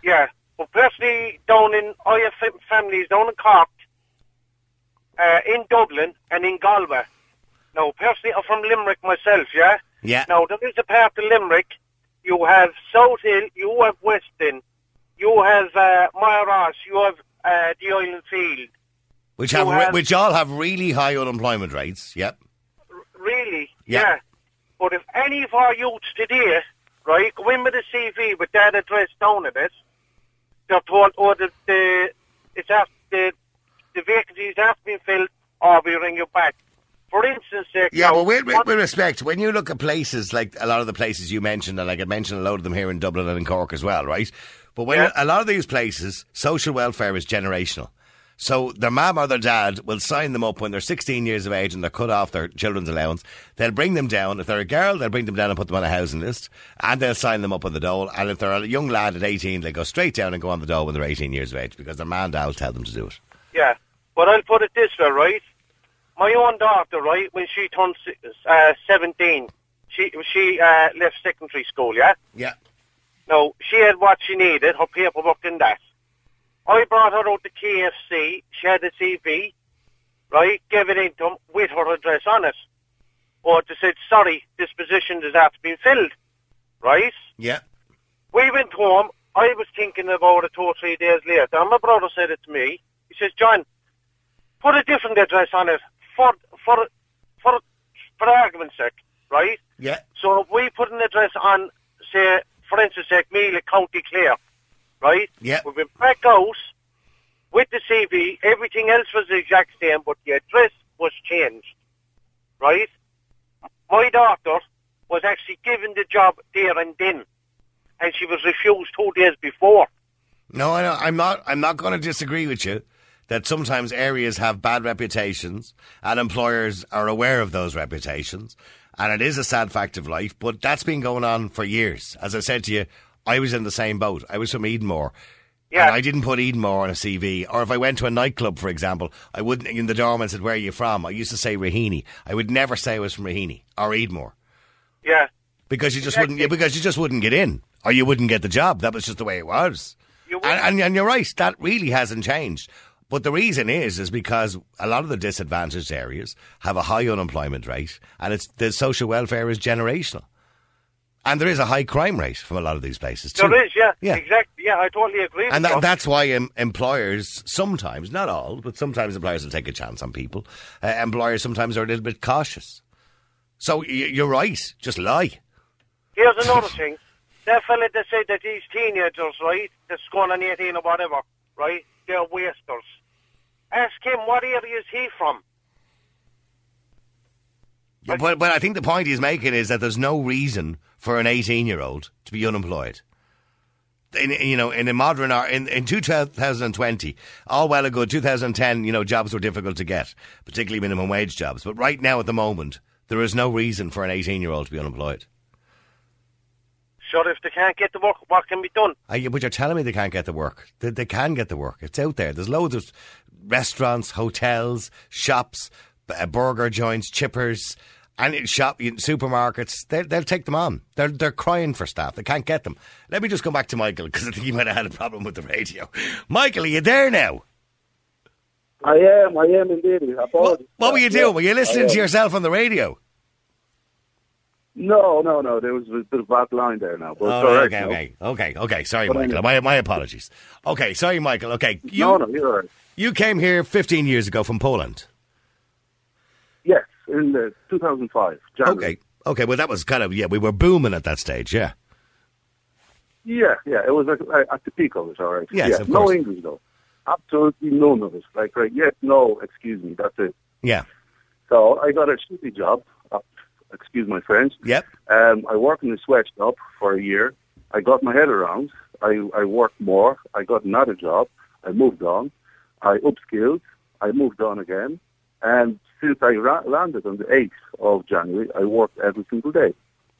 Yeah. Well, personally, down in, I have fam- families down in Cork, uh, in Dublin, and in Galway. Now, personally, I'm from Limerick myself, yeah?
Yeah.
Now, there is a part of Limerick, you have Southill, you have Weston, you have uh, you have uh, the Island Field.
Which have,
have-
which all have really high unemployment rates. Yep.
Really?
Yeah.
But if any of our youths today, right, go in with a CV with that address down at it, they're told, oh, the, the, it's after, the, the vacancies have been filled, or we ring you back. For instance,
Yeah, well, with, with, with respect, when you look at places like a lot of the places you mentioned, and I could mention a load of them here in Dublin and in Cork as well, right? But when
Yeah.
a lot of these places, social welfare is generational. So their mum or their dad will sign them up when they're 16 years of age and they're cut off their children's allowance. They'll bring them down. If they're a girl, they'll bring them down and put them on a housing list, and they'll sign them up on the dole. And if they're a young lad at 18, they go straight down and go on the dole when they're 18 years of age because their man and dad will tell them to do it.
Yeah, but I'll put it this way, right? My own daughter, right, when she turned uh, 17, she she uh, left secondary school, yeah?
Yeah.
No, she had what she needed, her paperwork and that. I brought her out to KFC, she had a CV, right, gave it in to them with her address on it. Or they said, sorry, this position has not been filled, right?
Yeah.
We went home, I was thinking about it two or three days later, and my brother said it to me. He says, John, put a different address on it for, for, for, for argument's sake, right?
Yeah.
So if we put an address on, say, for instance, sake, Mealy, County Clare, right?
Yeah.
We went back out with the CV, everything else was the exact same, but the address was changed, right? My daughter was actually given the job there and then, and she was refused two days before.
No, I know. I'm not. I'm not going to disagree with you that sometimes areas have bad reputations and employers are aware of those reputations, and it is a sad fact of life. But that's been going on for years. As I said to you, I was in the same boat. I was from Edenmore.
Yeah.
And I didn't put Edenmore on a CV. Or if I went to a nightclub, for example, I wouldn't, in the doorman said, where are you from? I used to say Raheny. I would never say I was from Raheny or Edenmore.
Yeah.
Because you just wouldn't, yeah, because you just wouldn't get in. Or you wouldn't get the job. That was just the way it was. And, and, and you're right, that really hasn't changed. But the reason is, is because a lot of the disadvantaged areas have a high unemployment rate and it's, the social welfare is generational. And there is a high crime rate from a lot of these places too.
There is, yeah,
Yeah.
exactly. Yeah, I totally agree
And that, that's why um, employers sometimes, not all, but sometimes employers will take a chance on people. Uh, employers sometimes are a little bit cautious. So y- you're right, just lie.
Here's another thing. That fella that said that these teenagers, right, that's going on 18 or whatever, right, they're wasters. Ask him what area is he from?
Yeah, but, but I think the point he's making is that there's no reason for an 18 year old to be unemployed. in, you know, in a modern or in, in 2020, all well and good. 2010, you know, jobs were difficult to get, particularly minimum wage jobs. But right now, at the moment, there is no reason for an 18 year old to be unemployed.
Sure, if they can't get the work, what can be done?
Yeah, but you're telling me they can't get the work. They, they can get the work. It's out there. There's loads of restaurants, hotels, shops, uh, burger joints, chippers, and it- shop supermarkets. They, they'll take them on. They're they're crying for staff. They can't get them. Let me just come back to Michael because I think he might have had a problem with the radio. Michael, are you there now?
I am, I am indeed. Apologies.
What were you doing? Were you listening to yourself on the radio?
No, no, no. There was a bit of bad line there now. But
Oh, okay, okay, okay, okay. Sorry,
But
Michael.
anyway.
My, my apologies. Okay, sorry, Michael. Okay, you,
No, no, you're all right.
you came here 15 years ago from Poland.
Yes, in uh, 2005. January.
Okay, okay. Well, that was kind of yeah. We were booming at that stage. Yeah.
Yeah, yeah. It was like, at the peak of it, all right.
Yes,
yeah, no. English though. Absolutely none of it. Like, right, yes, no, excuse me. That's it.
Yeah.
So I got a shitty job. Excuse my French.
Yep.
Um, I worked in a sweatshop for a year. I got my head around. I, I worked more. I got another job. I moved on. I upskilled. I moved on again. And since I ra- landed on the 8th of January, I worked every single day.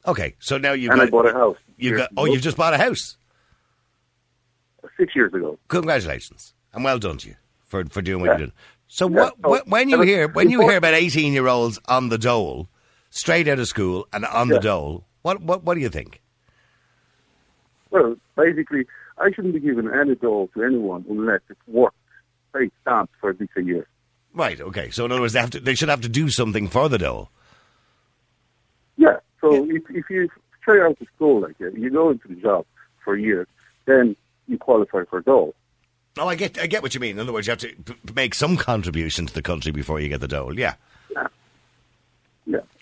Okay. So now you've
and
got
I bought a house.
You got oh, you've just bought a house.
six years ago.
Congratulations and well done to you for for doing what
Yeah.
you're doing. So
Yeah,
what,
so-
when you hear when you hear about 18 year olds on the dole, straight out of school and on the dole, what what what do you think?
Well, basically, I shouldn't be giving any dole to anyone unless it's worked, paid stamps for at least a year.
Right. Okay. So in other words, they have to they should have to do something for the dole.
Yeah. So if if you straight out of school like that, you go into the job for a year, then you qualify for a dole.
Oh, I get I get what you mean. In other words, you have to p- make some contribution to the country before you get the dole. Yeah.
Yeah.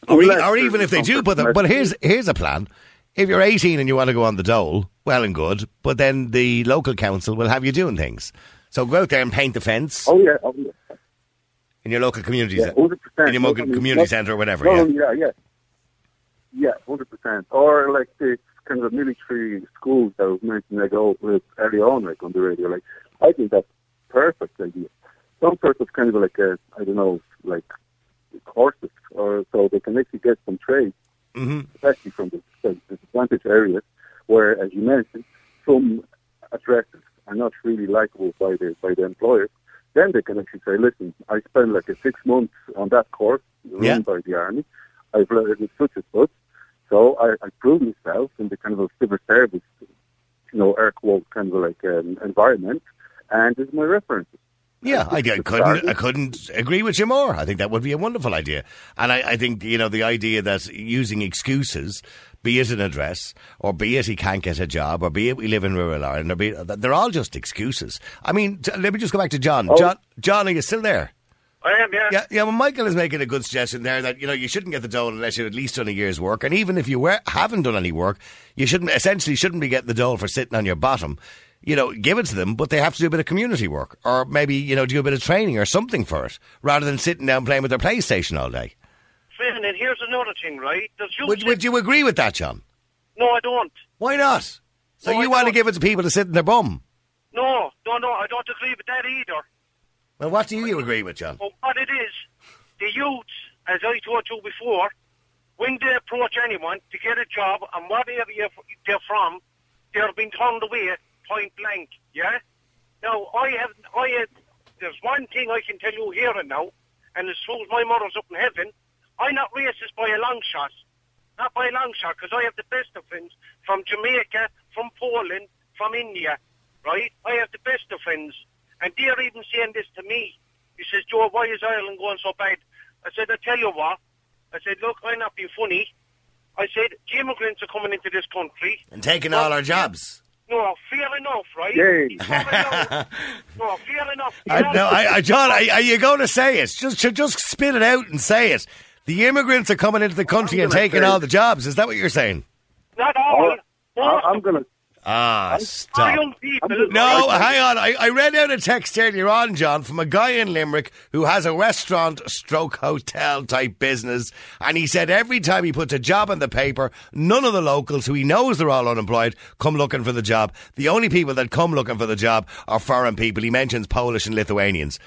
Or, e- or even if they do, but the, but here's here's a plan. If you're 18 and you want to go on the dole, well and good. But then the local council will have you doing things. So go out there and paint the fence
Oh yeah. Oh, yeah.
in your local community,
Yeah,
cen-
100%.
in your local community centre or whatever.
not
Yeah.
only yeah. Yeah, hundred percent. Or like the kind of military schools that was mentioned like oh with early on like on the radio. Like I think that's perfect idea. Some sort of kind of like a I don't know, like courses or so they can actually get some trade,
hmm
especially from the, disadvantaged areas where, as you mentioned, some addresses are not really likable by the by the employers. Then they can actually say, listen, I spent like a six months on that course run
Yeah.
by the army. I've learned such and such. So I, I proved myself in the kind of a civil service, you know, air quote kind of like um, environment, and this is my reference.
Yeah, I, I couldn't. I couldn't agree with you more. I think that would be a wonderful idea, and I, I think you know the idea that using excuses, be it an address, or be it he can't get a job, or be it we live in rural Ireland, or be it, they're all just excuses. I mean, t- let me just go back to John.
Oh.
John, John, are you still there?
I am, yeah.
Yeah, yeah. Well, Michael is making a good suggestion there that you know you shouldn't get the dole unless you've at least done a year's work, and even if you were, haven't done any work, you shouldn't essentially shouldn't be getting the dole for sitting on your bottom. You know, give it to them, but they have to do a bit of community work, or maybe you know do a bit of training or something for it, rather than sitting down playing with their PlayStation all day.
Finn, and here's another thing, right?
Would, would you agree with that, John?
No, I don't.
Why not? So
No, I
you want to
don't.
give it to people to sit in their bum?
No, no, no, I don't agree with that either.
Well, what do you agree with, John?
But what it is, the youths, as I told you before, when they approach anyone to get a job and what area they're from, they're being turned away point blank, yeah? Now, I have, I have, there's one thing I can tell you here and now, and as soon as my mother's up in heaven, I'm not racist by a long shot. Not by a long shot, because I have the best of friends from Jamaica, from Poland, from India, right? I have the best of friends. And they're even saying this to me. He says, Joe, why is Ireland going so bad? I said, I tell you what. I said, look, I'm not being funny. I said, the immigrants are coming into this country.
And taking all our jobs.
No, fair enough, right?
Yay.
Fair enough. no, fair enough.
I, no, I, I, John, are, are you going to say it? Just, just spit it out and say it. The immigrants are coming into the country and taking all the jobs. Is that what you're saying?
Not all.
I'm gonna.
Ah, stop. No, hang on. I, I read out a text earlier on, John, from a guy in Limerick who has a restaurant stroke hotel type business. And he said every time he puts a job in the paper, none of the locals who he knows they're all unemployed come looking for the job. The only people that come looking for the job are foreign people. He mentions Polish and Lithuanians.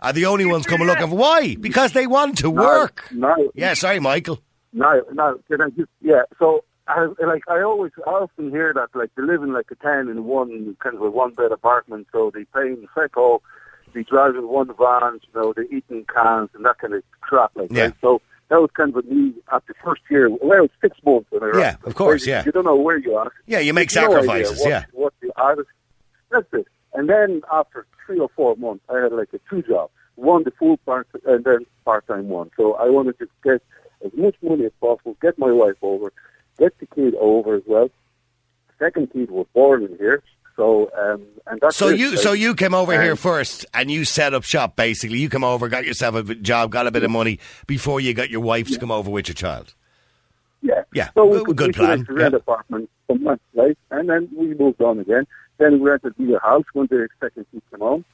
Are the only ones coming looking for why? Because they want to work.
No,
Yeah, sorry, Michael.
no, no. Can I just, yeah. So, I, like, I always, I often hear that, like, they live in like a town in one kind of a one bed apartment, so they pay in feco, they drive in one van, you know, they eat in cans and that kind of crap, like
Yeah.
that. So that was kind of a me at the first year. Well, it was six months when I
Yeah, of course,
You-
yeah.
You don't know where you are.
Yeah, you make
no
sacrifices,
what-
yeah.
What the artist. That's it. And then after three or four months, I had like a two job, One the full part and then part time one. So I wanted to get as much money as possible, get my wife over, get the kid over as well. Second kid was born in here. So um and that's
So you so you came over
um,
here first and you set up shop basically. You come over, got yourself a job, got a bit of money before you got your wife to come over with your child.
Yeah.
Yeah,
So
good-
could
good
we
plan,
rent
yeah.
apartment from months, right? And then we moved on again. Then we rented the house when the second kid came home.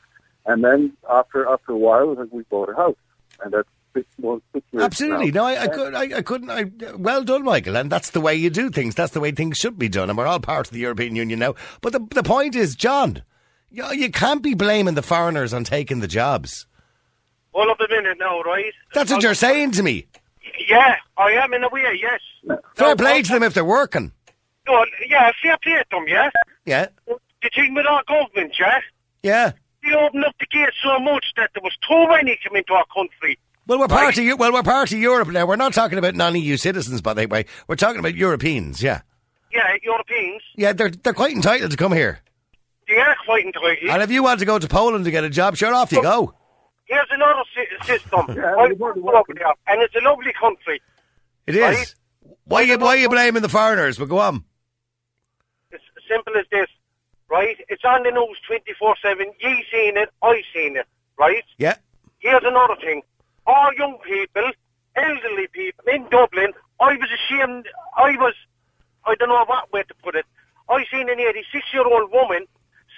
And then after after a while, we bought a house. And that's six months, six
Absolutely.
now.
No, I, I could I, I couldn't I well done, Michael, and that's the way you do things. That's the way things should be done. And we're all part of the European Union now. But the the point is, John, you, you can't be blaming the foreigners on taking the jobs.
Hold up a minute now, right?
That's what you're saying to me.
Yeah, I am in a way, yes.
Fair
No,
play to them if they're working.
No, yeah, fair play to them, yeah?
Yeah.
The thing with our government, yeah?
Yeah.
They opened up the gate so much that there was too many coming into our country.
Well, we're part of Eu- well, we're part of Europe now. We're not talking about non-EU citizens, by the way. We're talking about Europeans. Yeah,
Yeah, Europeans.
yeah. They're they're quite entitled to come here.
They are quite entitled.
And if you want to go to Poland to get a job, sure, off you go.
Here's another si- system.
Yeah,
I
they weren't
grew up there, and it's a lovely country.
It is.
Right.
Why you why you blaming the foreigners? But go on.
It's simple as this, right? It's on the news 24-7. Ye seen it, I seen it, right?
Yeah.
Here's another thing. All young people, elderly people in Dublin, I was ashamed, I was, I don't know what way to put it, I seen an 86-year-old woman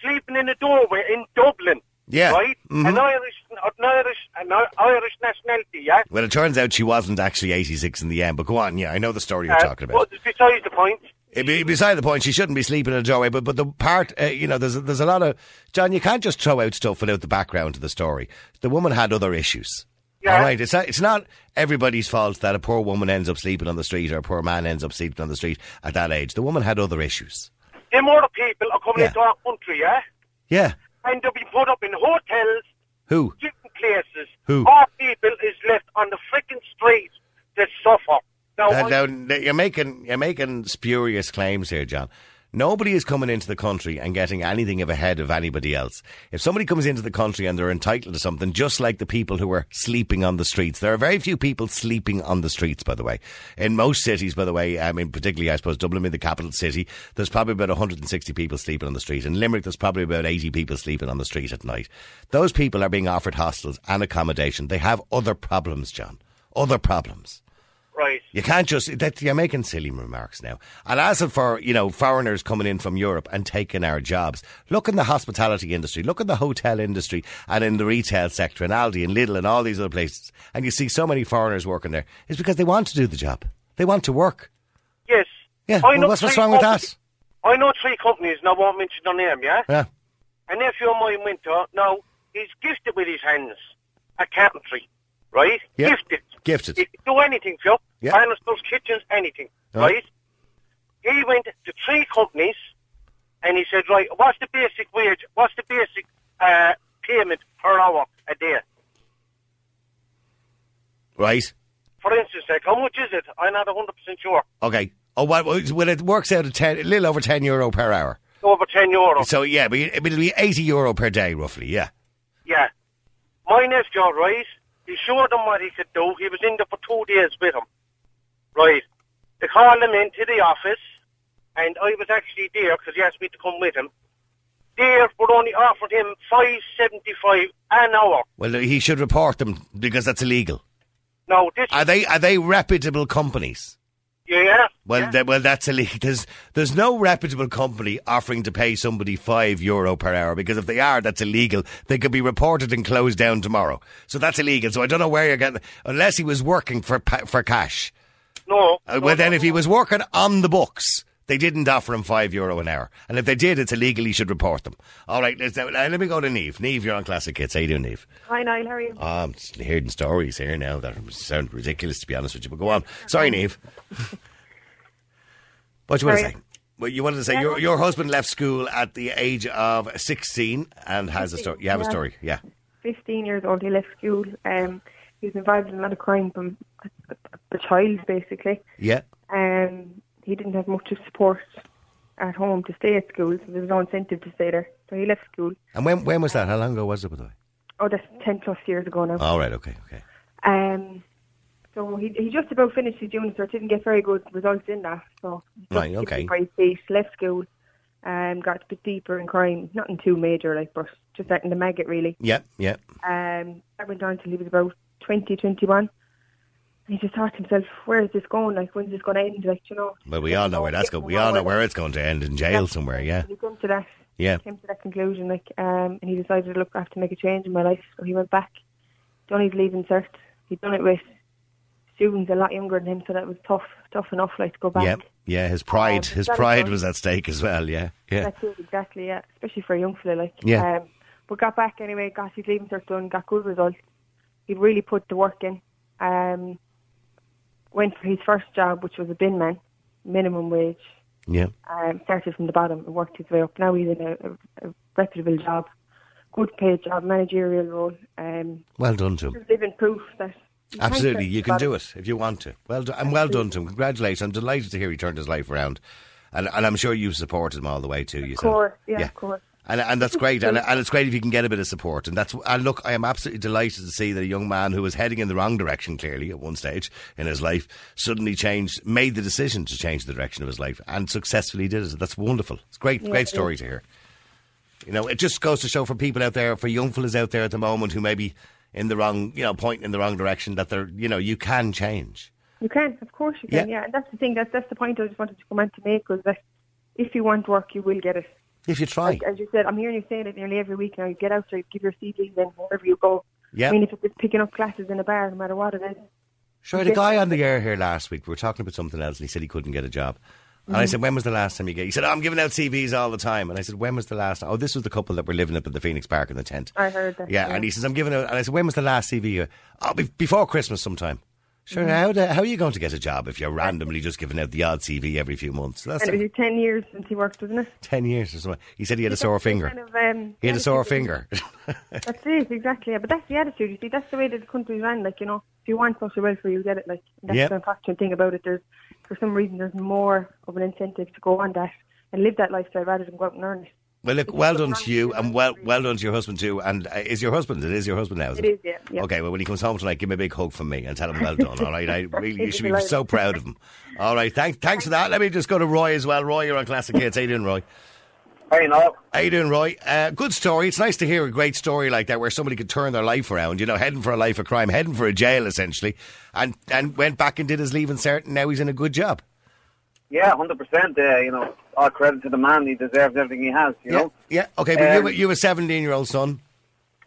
sleeping in a doorway in Dublin.
Yeah.
Right?
Mhm.
An Irish, an Irish, an Irish nationality, yeah?
Well, it turns out she wasn't actually 86 in the end. But go on. Yeah, I know the story you're
Uh,
talking about.
But besides the point,
be- Beside the point, she shouldn't be sleeping in a doorway. But but the part, uh, you know, there's there's a lot of John. You can't just throw out stuff without the background to the story. The woman had other issues.
Yeah.
All right, it's not, it's not everybody's fault that a poor woman ends up sleeping on the street or a poor man ends up sleeping on the street at that age. The woman had other issues.
other people are coming
Yeah.
into our country, yeah?
Yeah.
And they'll be put up in hotels,
Who?
different places.
Who?
Our people is left on the freaking street to suffer. Now,
Uh, now, you're making you're making spurious claims here, John. Nobody is coming into the country and getting anything of ahead of anybody else. If somebody comes into the country and they're entitled to something, just like the people who are sleeping on the streets, there are very few people sleeping on the streets. By the way, in most cities, by the way, I mean particularly, I suppose Dublin being the capital city, there's probably about 160 people sleeping on the street. In Limerick, there's probably about 80 people sleeping on the street at night. Those people are being offered hostels and accommodation. They have other problems, John. Other problems.
Right.
You can't just that you're making silly remarks now. And as for you know foreigners coming in from Europe and taking our jobs, look in the hospitality industry, look in the hotel industry, and in the retail sector, and Aldi and Lidl and all these other places, and you see so many foreigners working there. It's because they want to do the job. They want to work.
Yes.
Yeah.
I
well,
know
what's what's wrong with that?
I know three companies, and I won't mention their name, yeah?
Yeah.
And if you're my mentor, now, he's gifted with his hands a carpentry, right?
Yeah.
Gifted.
Gifted.
He do anything, Phil.
Yeah.
Banisters, kitchens, anything,
Oh.
right? He went to three companies and he said, right, what's the basic wage? What's the basic uh, payment per hour a day?
Right.
For instance, like, how much is it? I'm not 100% sure.
Okay. Oh, well, well, it works out at ten, a little over ten euro per hour.
Over 10 euro.
So yeah, but it- it'll be eighty euro per day, roughly. Yeah.
Yeah. My nephew, right, he showed him what he could do. He was in there for two days with him. Right. They called him into the office, and I was actually there because he asked me to come with him. There, but only offered him five seventy five an hour.
Well, he should report them because that's illegal.
Now this,
Are they are they reputable companies?
Yeah,
Well, th- well, that's illegal. There's there's no reputable company offering to pay somebody five euro per hour because if they are, that's illegal. They could be reported and closed down tomorrow. So that's illegal. So I don't know where you're getting unless he was working for for cash.
No.
Uh, well, then if he was working on the books, they didn't offer him five euro an hour, and if they did, it's illegal. He should report them. All right, let's, uh, let me go to Neve. Neve, you're on Classic Hits. How you doing, Neve?
Hi, Niall. How are you?
Oh, I'm hearing stories here now that sound ridiculous, to be honest with you. But go on. Sorry, Neve. what you want to say? Well, you wanted to say
Yeah,
your your husband left school at the age of 16 and has a story. You have a story, yeah.
15 years old. He left school. Um, he was involved in a lot of crime from a, a, a child, basically.
Yeah.
He didn't have much of support at home to stay at school, so there was no incentive to stay there. So he left school.
And when when was that? How long ago was it, by the way?
Oh, that's 10 plus years ago now.
All right, okay, okay.
Um, so he he just about finished his unit, so didn't get very good results in that. So
Right, okay.
feet, left school, um, got a bit deeper in crime. Nothing too major, like, but just out in the maggot, really.
Yeah, yeah.
Um, that went on till he was about 20, 21. He just thought to himself, where is this going? Like, when's this going to end? Like, you know.
Well, we all know where that's going. We all know where it's going to end in jail somewhere. Yeah,
He came to that.
yeah.
Came to that conclusion, like, um, and he decided, look, I have to make a change in my life. So he went back, done his leaving cert. He'd done it with students a lot younger than him, so that was tough, tough enough, like, to go back.
Yeah, yeah. His pride,
Um,
his pride was at stake as well. Yeah, yeah.
That's it, exactly, yeah. Especially for a young fella, like.
Yeah.
Um, but got back anyway, got his leaving cert done, got good results. He really put the work in. Um, went for his first job, which was a bin man, minimum wage.
Yeah.
Um, started from the bottom and worked his way up. Now he's in a, a, a reputable job, good paid job, managerial role. Um,
Well done to him.
living proof that you
Absolutely, you can do it if you want to. Well done, and well done to him. Congratulations! I'm delighted to hear he turned his life around, and and I'm sure you've supported him all the way too. You
Of course, yeah, of course.
And, and that's great, and, and it's great if you can get a bit of support. And that's and look, I am absolutely delighted to see that a young man who was heading in the wrong direction, clearly at one stage in his life, suddenly changed, made the decision to change the direction of his life, and successfully did it. That's wonderful. It's great,
Yeah,
great story to hear. You know, it just goes to show for people out there, for young fellas out there at the moment who may be in the wrong, you know, pointing in the wrong direction, that they're, you know, you can change.
You can, of course you can,
Yeah.
yeah. And that's the thing, that's, that's the point I just wanted to come on to make was that if you want work, you will get it.
If you try.
Like, as you said, I'm hearing you saying it nearly every week now. You get out there, you give your CVs in wherever you go.
Yeah.
I mean, if it's picking up classes in a bar, no matter what it is.
Sure, the guy on the air here last week. We were talking about something else, and he said he couldn't get a job. And I
Mhm.
said, "When was the last time you get?" He said, oh, "I'm giving out CVs all the time." And I said, "When was the last?" Oh, this was the couple that were living up in the Phoenix Park in the tent.
I heard that.
Yeah, and he says, "I'm giving out." And I said, "When was the last CV?" you-" Oh, be- before Christmas sometime. Sure.
Mhm.
How, how are you going to get a job if you're randomly just giving out the odd CV every few months? That's
and it was 10 years since he worked, wasn't it?
ten years or something. He said he had a sore finger.
Kind of, um,
He had a sore finger.
That's it, exactly. Yeah, but that's the attitude. You see, that's the way that the country's run. Like, you know, if you want social welfare, you'll get it. Like, that's
Yep.
the unfortunate thing about it. There's, for some reason, there's more of an incentive to go on that and live that lifestyle rather than go out and earn it.
Well, look, well done to you, and well, well done to your husband too. And uh, is your husband? It is your husband now. Is
It
it
is, yeah, yeah.
Okay. Well, when he comes home tonight, give him a big hug from me and tell him well done. All right. I really, you should
be
be so proud of him. All right. Thanks, thanks for that. Let me just go to Roy as well. Roy, you're on Classic Hits. How you doing, Roy?
Hey, no.
How you doing, Roy? Uh, good story. It's nice to hear a great story like that, where somebody could turn their life around. You know, heading for a life of crime, heading for a jail essentially, and and went back and did his leaving cert, and now he's in a good job.
Yeah, hundred percent. Uh, you know, all credit to the man. He deserves everything he has. You
yeah.
know.
Yeah. Okay. But
Um,
you, you have a 17 year old son.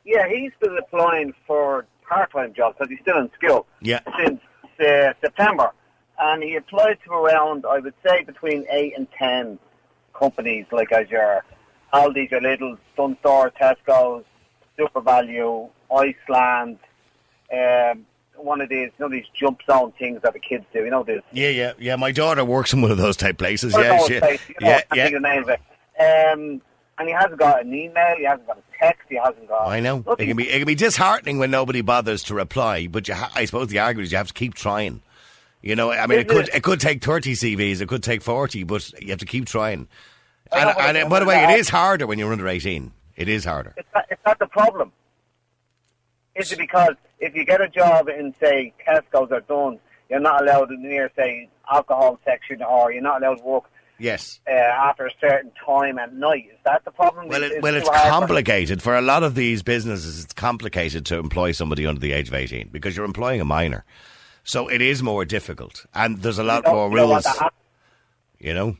Yeah, he's been applying for part-time jobs because he's still in school
Yeah.
since uh, September, and he applied to around, I would say, between eight and ten companies, like as your Aldi's, your Lidl, Dunnes Store, Tesco's, SuperValu, Iceland, um, one of these, you know, these jump zone things that the kids do. You know, this
Yeah, yeah, yeah. My daughter works in one of those type places.
One
Yeah, she,
places, you know,
yeah, yeah.
the name of it. Um, and he hasn't got an email, he hasn't got a text, he hasn't got.
I know. It can be it can be disheartening when nobody bothers to reply, but you ha- I suppose the argument is you have to keep trying. You know, I mean, it
Isn't
could
it?
it could take thirty CVs, it could take forty, but you have to keep trying.
I
And,
know,
and by the way, it is harder when you're under eighteen. It is harder.
It's not, it's not the problem. Is it because if you get a job in, say, Tesco's or Dunnes, you're not allowed in near, say, alcohol section, or you're not allowed to work
Yes.
uh, after a certain time at night? Is that the problem?
Well,
Is-
it,
is
well, it's
for-
complicated for a lot of these businesses. It's complicated to employ somebody under the age of eighteen because you're employing a minor, so it is more difficult, and there's a lot more rules. You know.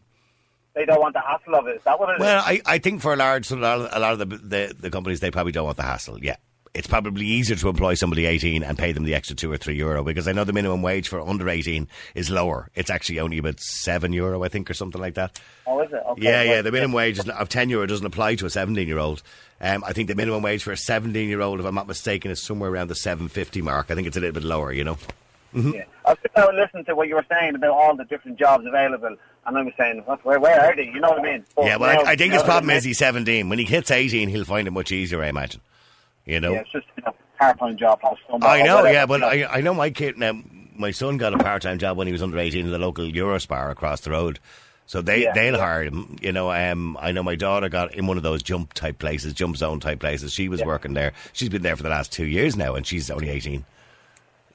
They don't want the hassle of it. Is that what it is?
Well, I, I think for a large, a lot of, a lot of the, the the companies, they probably don't want the hassle. Yeah. It's probably easier to employ somebody 18 and pay them the extra two or three euro because I know the minimum wage for under 18 is lower. It's actually only about seven euro, I think, or something like that.
oh, is it? Okay,
yeah, yeah. The minimum wage is, of 10 euro doesn't apply to a 17 year old. Um, I think the minimum wage for a 17 year old, if I'm not mistaken, is somewhere around the 750 mark. I think it's a little bit lower, you know.
Yeah. I was listening to what you were saying about all the different jobs available, and I was saying, what, where, where are they? You know what I mean? But
Yeah, well,
now-
I, I think his problem is he's 17. When he hits 18, he'll find it much easier, I imagine. You know?
Yeah, it's just a part-time job.
I know, yeah, but. I, I know my kid now. My son got a part-time job when he was under eighteen in the local Eurospar across the road, so they
Yeah,
they'll
yeah.
hire him. You know, um, I know my daughter got in one of those jump type places, jump zone type places. She was working there. She's been there for the last two years now, and she's only eighteen.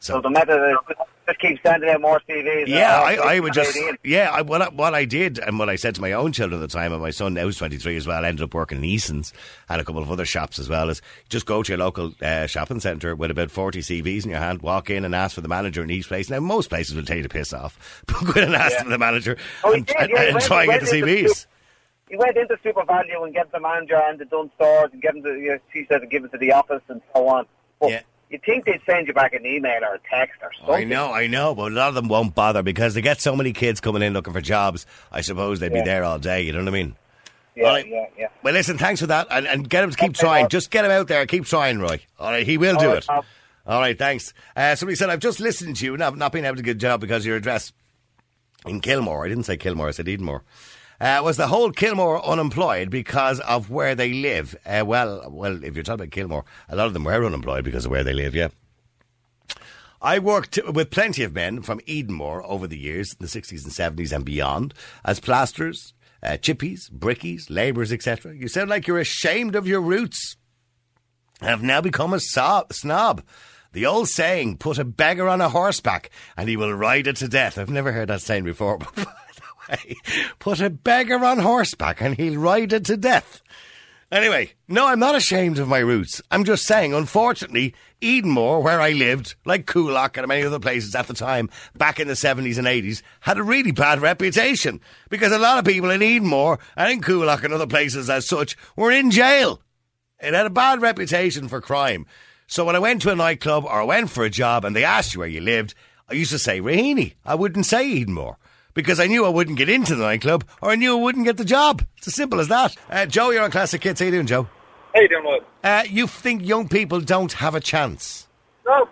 So the method is just keep sending out more CVs.
Yeah, I, I would just yeah. I, what I, what I did and what I said to my own children at the time, and my son now is twenty three as well, ended up working in Eason's and a couple of other shops as well. Is just go to your local uh, shopping centre with about forty CVs in your hand, walk in and ask for the manager in each place. Now most places will tell you to piss off, but go in and ask
Yeah.
for the manager
Oh,
and,
did,
and,
yeah, he
and try and get the CVs.
He went into SuperValu and get the manager and the Dunnes Stores and get him to, you know, she said to give it to the office and so on. But
Yeah.
You think they'd send you back an email or a text or something?
I know, I know, but a lot of them won't bother because they get so many kids coming in looking for jobs. I suppose they'd
Yeah.
be there all day. You know what I mean?
Yeah,
right.
yeah, yeah.
Well, listen, thanks for that, and, and get him to keep trying. Just get him out there, keep trying, Roy. All right, he will do
All right,
it. All right, thanks. Uh, somebody said I've just listened to you, and I've not been able to get a job because of your address in Kilmore. I didn't say Kilmore, I said Edenmore. Uh, was the whole Kilmore unemployed because of where they live? Uh, well, well, if you're talking about Kilmore, a lot of them were unemployed because of where they live. Yeah. I worked with plenty of men from Edenmore over the years, in the 60s and 70s and beyond, as plasterers, uh, chippies, brickies, labourers, etc. You sound like you're ashamed of your roots and have now become a snob. The old saying, put a beggar on a horseback and he will ride it to death. I've never heard that saying before, way, put a beggar on horseback and he'll ride it to death. Anyway, no, I'm not ashamed of my roots. I'm just saying, unfortunately, Edenmore, where I lived, like Coolock and many other places at the time, back in the 70s and 80s, had a really bad reputation. Because a lot of people in Edenmore and in Coolock and other places as such were in jail. It had a bad reputation for crime. So when I went to a nightclub or I went for a job and they asked you where you lived, I used to say Raheny. I wouldn't say Edenmore. Because I knew I wouldn't get into the nightclub or I knew I wouldn't get the job. It's as simple as that. Uh, Joe, you're on Classic Hits. How you doing, Joe?
How you doing, Will?
Uh, you think young people don't have a chance?
No,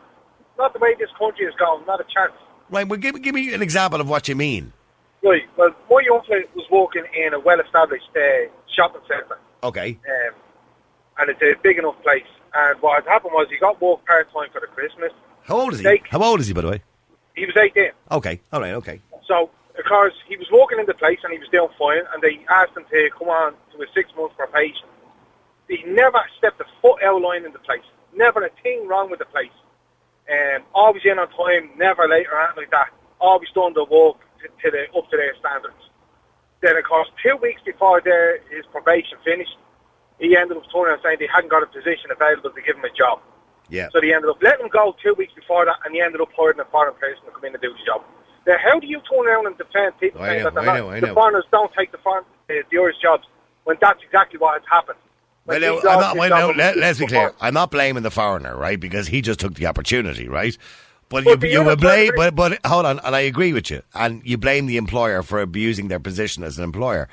not the way this country is going. Not a chance.
Right, well, give, give me an example of what you mean.
Right. Well, my young fella was working in a well-established uh, shopping centre,
Okay.
um, and it's a big enough place. And what had happened was he got work part time for the Christmas.
How old is he?
Like-
How old is he, by the way?
He was 18.
Okay. All right, okay.
So, of course, he was working in the place and he was doing fine, and they asked him to come on to a six month probation. He never stepped a foot out line in the place. Never a thing wrong with the place. Um, always in on time, never late or anything like that. Always done the work to, to the up to their standards. Then, of course, two weeks before their, his probation finished, he ended up turning and saying they hadn't got a position available to give him a job.
Yeah.
So they ended up letting him go two weeks before that, and he ended up hiring a foreign person to come in and do the job. Now, how do you turn around and defend people
I
saying
know,
that
I know, I
the foreigners don't take the foreign, uh, the Irish jobs when that's exactly what has happened?
Well, no, not, well, no, let, us be clear. I'm not blaming the foreigner, right? Because he just took the opportunity, right? But
But
you,
the
you would blame, but, but hold on, and I agree with you. And you blame the employer for abusing their position as an employer.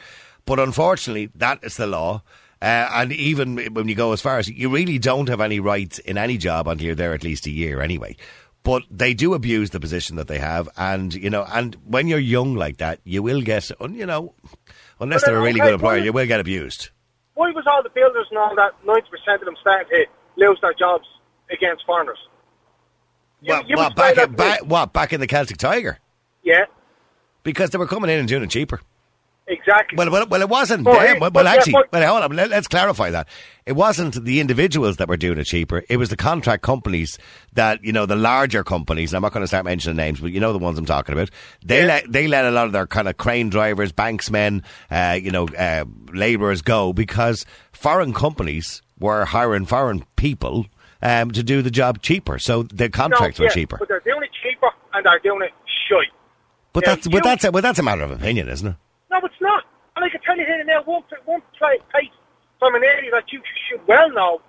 But unfortunately, that is the law. Uh, and even when you go as far as you really don't have any rights in any job until you're there at least a year anyway. But they do abuse the position that they have, and you know, and when you're young like that, you will get, you know, unless they're a really good employer, you will get abused.
Why was all the builders and all that, 90% of them starting to lose their jobs against foreigners? You-
What,
you explain
back, in, back, what, back in the Celtic Tiger?
Yeah,
Because they were coming in and doing it cheaper.
Exactly.
Well, well, well it wasn't
Well, hey,
Well,
but
well
yeah,
actually,
but-
well, hold on. Let, us clarify that. It wasn't the individuals that were doing it cheaper. It was the contract companies that, you know, the larger companies. I'm not going to start mentioning names, but you know the ones I'm talking about. They let they let a lot of their kind of crane drivers, banksmen, uh, you know, uh, labourers go because foreign companies were hiring foreign people um, to do the job cheaper. So the contracts
No,
were
yeah,
cheaper.
But they're doing it cheaper and they're doing it shite.
But
Yeah,
that's but that's a, but that's a matter of opinion, isn't it?
I can tell you here and now, one, one pla- place from an area that you should well know,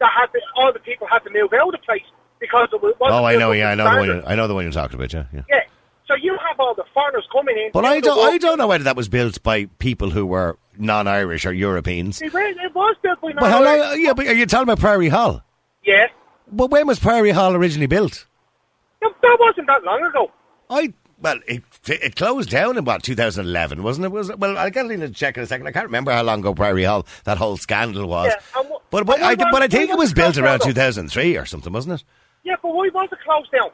that had to, all the people had to move out of the place because it was.
Oh, I know. Yeah, I know the one. I know the one you're talking about. Yeah, yeah.
Yeah. So you have all the foreigners coming in.
But I don't. I don't know whether that was built by people who were non-Irish or Europeans.
It, was- it was built by non-Irish.
yeah, but are you talking about Priory Hall?
Yeah.
But when was Priory Hall originally built?
No, that wasn't that long ago.
I well, it it closed down in what 2011, wasn't it? Was it? Well, I'll get into check in a second. I can't remember how long ago Priory Hall that whole scandal was.
Yeah,
But but I, but I think it was built around 2003 or something, wasn't it?
Yeah, but why was it closed down?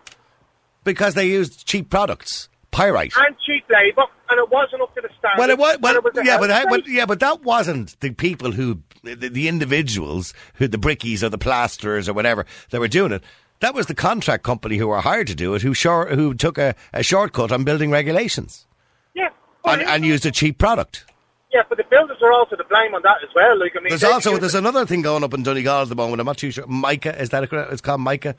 Because they used cheap products, pyrite.
And cheap labour, and it wasn't up to the standard.
Well, it was. Well,
it was
yeah, but, but yeah, but that wasn't the people who, the, the individuals who, the brickies or the plasterers or whatever that were doing it. That was the contract company who were hired to do it, who short, who took a, a shortcut on building regulations
Yeah.
and, and used a cheap product.
Yeah, but the builders are also to blame on that as well. Like, I mean,
There's also there's another thing going up in Donegal at the moment. I'm not too sure. Mica is that correct? It's called Mica,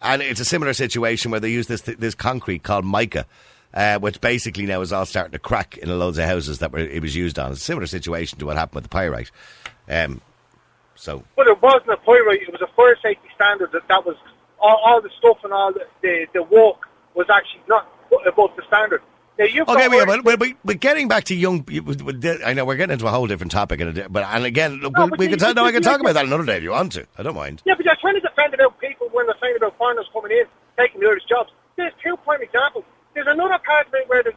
and it's a similar situation where they use this this concrete called mica, uh, which basically now is all starting to crack in the loads of houses that were, it was used on. It's a similar situation to what happened with the pyrite. Um, so
But it wasn't a pyrite. It was a fire safety standard that that was all, all the stuff and all the, the the work was actually not above the standard. Now
okay, yeah,
work-
but, but, getting back to young, I know we're getting into a whole different topic, and but and again,
No,
we, we can talk, no, I can talk about that another day if you want to. I don't mind.
Yeah, but you're trying to defend about people when they're saying about foreigners coming in, taking the Irish jobs. There's two prime examples. There's another part of it where the,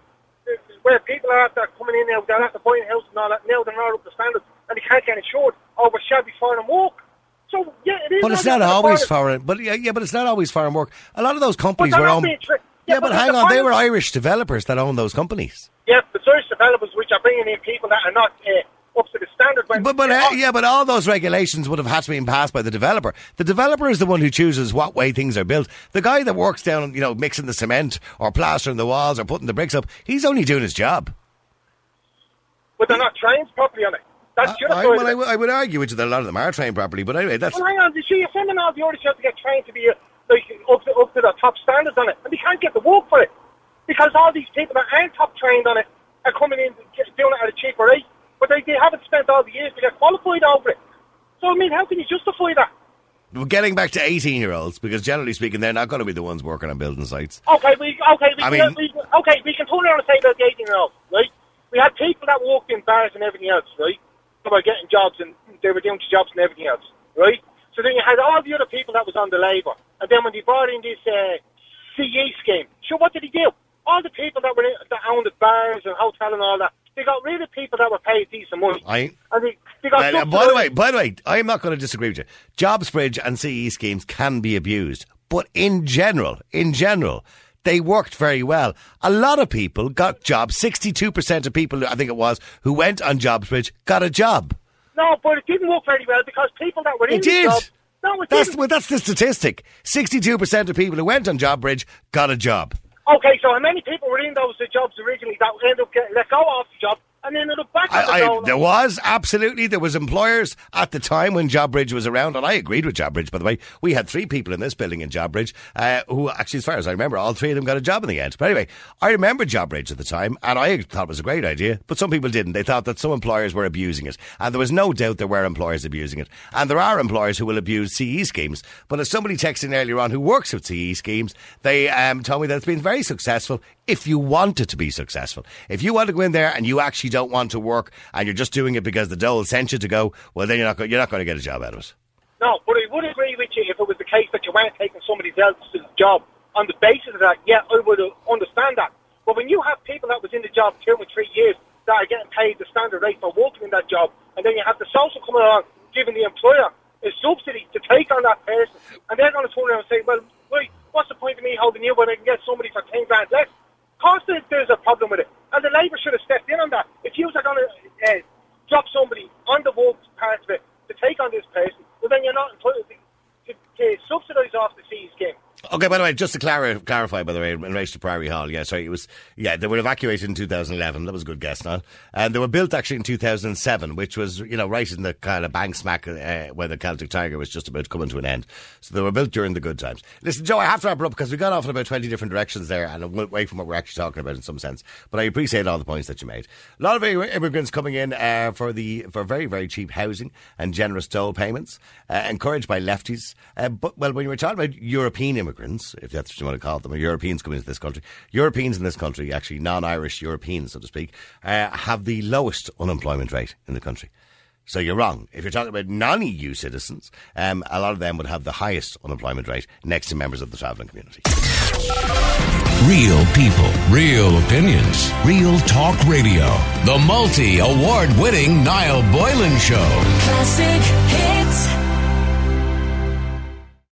where people are after coming in now, they're after buying houses and all that, now they're not up to standards, and they can't get insured over shabby foreign work. So, yeah, it is.
But it's not always foreign. But yeah, yeah, but it's not always foreign work. A lot of those companies were owned.
tri-
Yeah,
yeah,
but
but
hang on, they were Irish developers that owned those companies.
Yeah, the Irish developers which are bringing in people that are not uh, up to the standard. When
But but uh, yeah, but all those regulations would have had to be passed by the developer. The developer is the one who chooses what way things are built. The guy that works down, you know, mixing the cement or plastering the walls or putting the bricks up, he's only doing his job.
but they're not trained properly on it. That's other
I, well, I,
it.
would- argue with you that a lot of them are trained properly, but anyway, that's
Well, hang on. You see, you're sending all the Irish out to get trained to be uh, like up to, up to the top standards on it, and they can't get the work for it because all these people that aren't top trained on it are coming in doing it at a cheaper rate, but they, they haven't spent all the years to get qualified over it. So I mean, how can you justify that?
we're getting back to eighteen-year-olds because generally speaking, they're not going to be the ones working on building sites.
Okay, we okay we
I
can,
mean-
we, okay we can turn around and say about the eighteen year olds, right? We had people that worked in bars and everything else, right? Were getting jobs and they were doing jobs and everything else, right? So then you had all the other people that was on the labour, and then when they brought in this uh, CE scheme, so what did he do? All the people that were in, that owned the bars and hotel and all that, they got rid of people that were paid decent money,
I.
and they, they got.
Uh, by the way, by the way, I am not going to disagree with you. Jobs bridge and CE schemes can be abused, but in general, in general, they worked very well. A lot of people got jobs. Sixty-two percent of people, I think it was, who went on Jobsbridge got a job.
no, but it didn't work very well because people that were in
It
the
did.
job, no, it
That's
didn't.
well, that's the statistic. Sixty-two percent of people who went on Jobbridge got a job.
Okay, so how many people were in those jobs originally that ended up getting let go off the job and then ended up back on the
I, I, there was absolutely there was employers at the time when Jobbridge was around, and I agreed with Jobbridge. By the way, we had three people in this building in Jobbridge uh, who, actually, as far as I remember, all three of them got a job in the end. But anyway, I remember Jobbridge at the time, and I thought it was a great idea. But some people didn't. They thought that some employers were abusing it, and there was no doubt there were employers abusing it. And there are employers who will abuse CE schemes. But as somebody texted earlier on who works with CE schemes, they um, told me that it's been very successful if you want it to be successful. If you want to go in there and you actually don't want to work and you're just doing it because the dole sent you to go, well, then you're not, you're not going to get a job out of it.
No, but I would agree with you if it was the case that you weren't taking somebody else's job on the basis of that. Yeah, I would understand that. But when you have people that was in the job two or three years that are getting paid the standard rate for working in that job, and then you have the social coming along giving the employer a subsidy to take on that person, and they're going to turn around and say, well, wait, what's the point of me holding you when I can get somebody for 10 grand less? Of course there's a problem with it. And the Labour should have stepped in on that. If you are going to uh, drop somebody on the work part of it to take on this person, well then you're not entitled to, to, to subsidise off the C scheme.
Okay, by the way, just to clar- clarify, by the way, in relation to Priory Hall, yeah, sorry, it was, yeah, they were evacuated in 2011. That was a good guess, now. And they were built actually in 2007, which was, you know, right in the kind of bang smack uh, where the Celtic Tiger was just about coming to an end. So they were built during the good times. Listen, Joe, I have to wrap it up because we got off in about 20 different directions there and away from what we're actually talking about in some sense. But I appreciate all the points that you made. A lot of immigrants coming in uh, for the for very, very cheap housing and generous toll payments, uh, encouraged by lefties. Uh, but, well, when you were talking about European immigrants, if that's what you want to call them, or Europeans coming into this country, Europeans in this country, actually non-Irish Europeans, so to speak, uh, have the lowest unemployment rate in the country. So you're wrong. If you're talking about non-EU citizens, um, a lot of them would have the highest unemployment rate next to members of the travelling community.
Real people, real opinions, real talk radio. The multi award winning Niall Boylan Show.
Classic hits.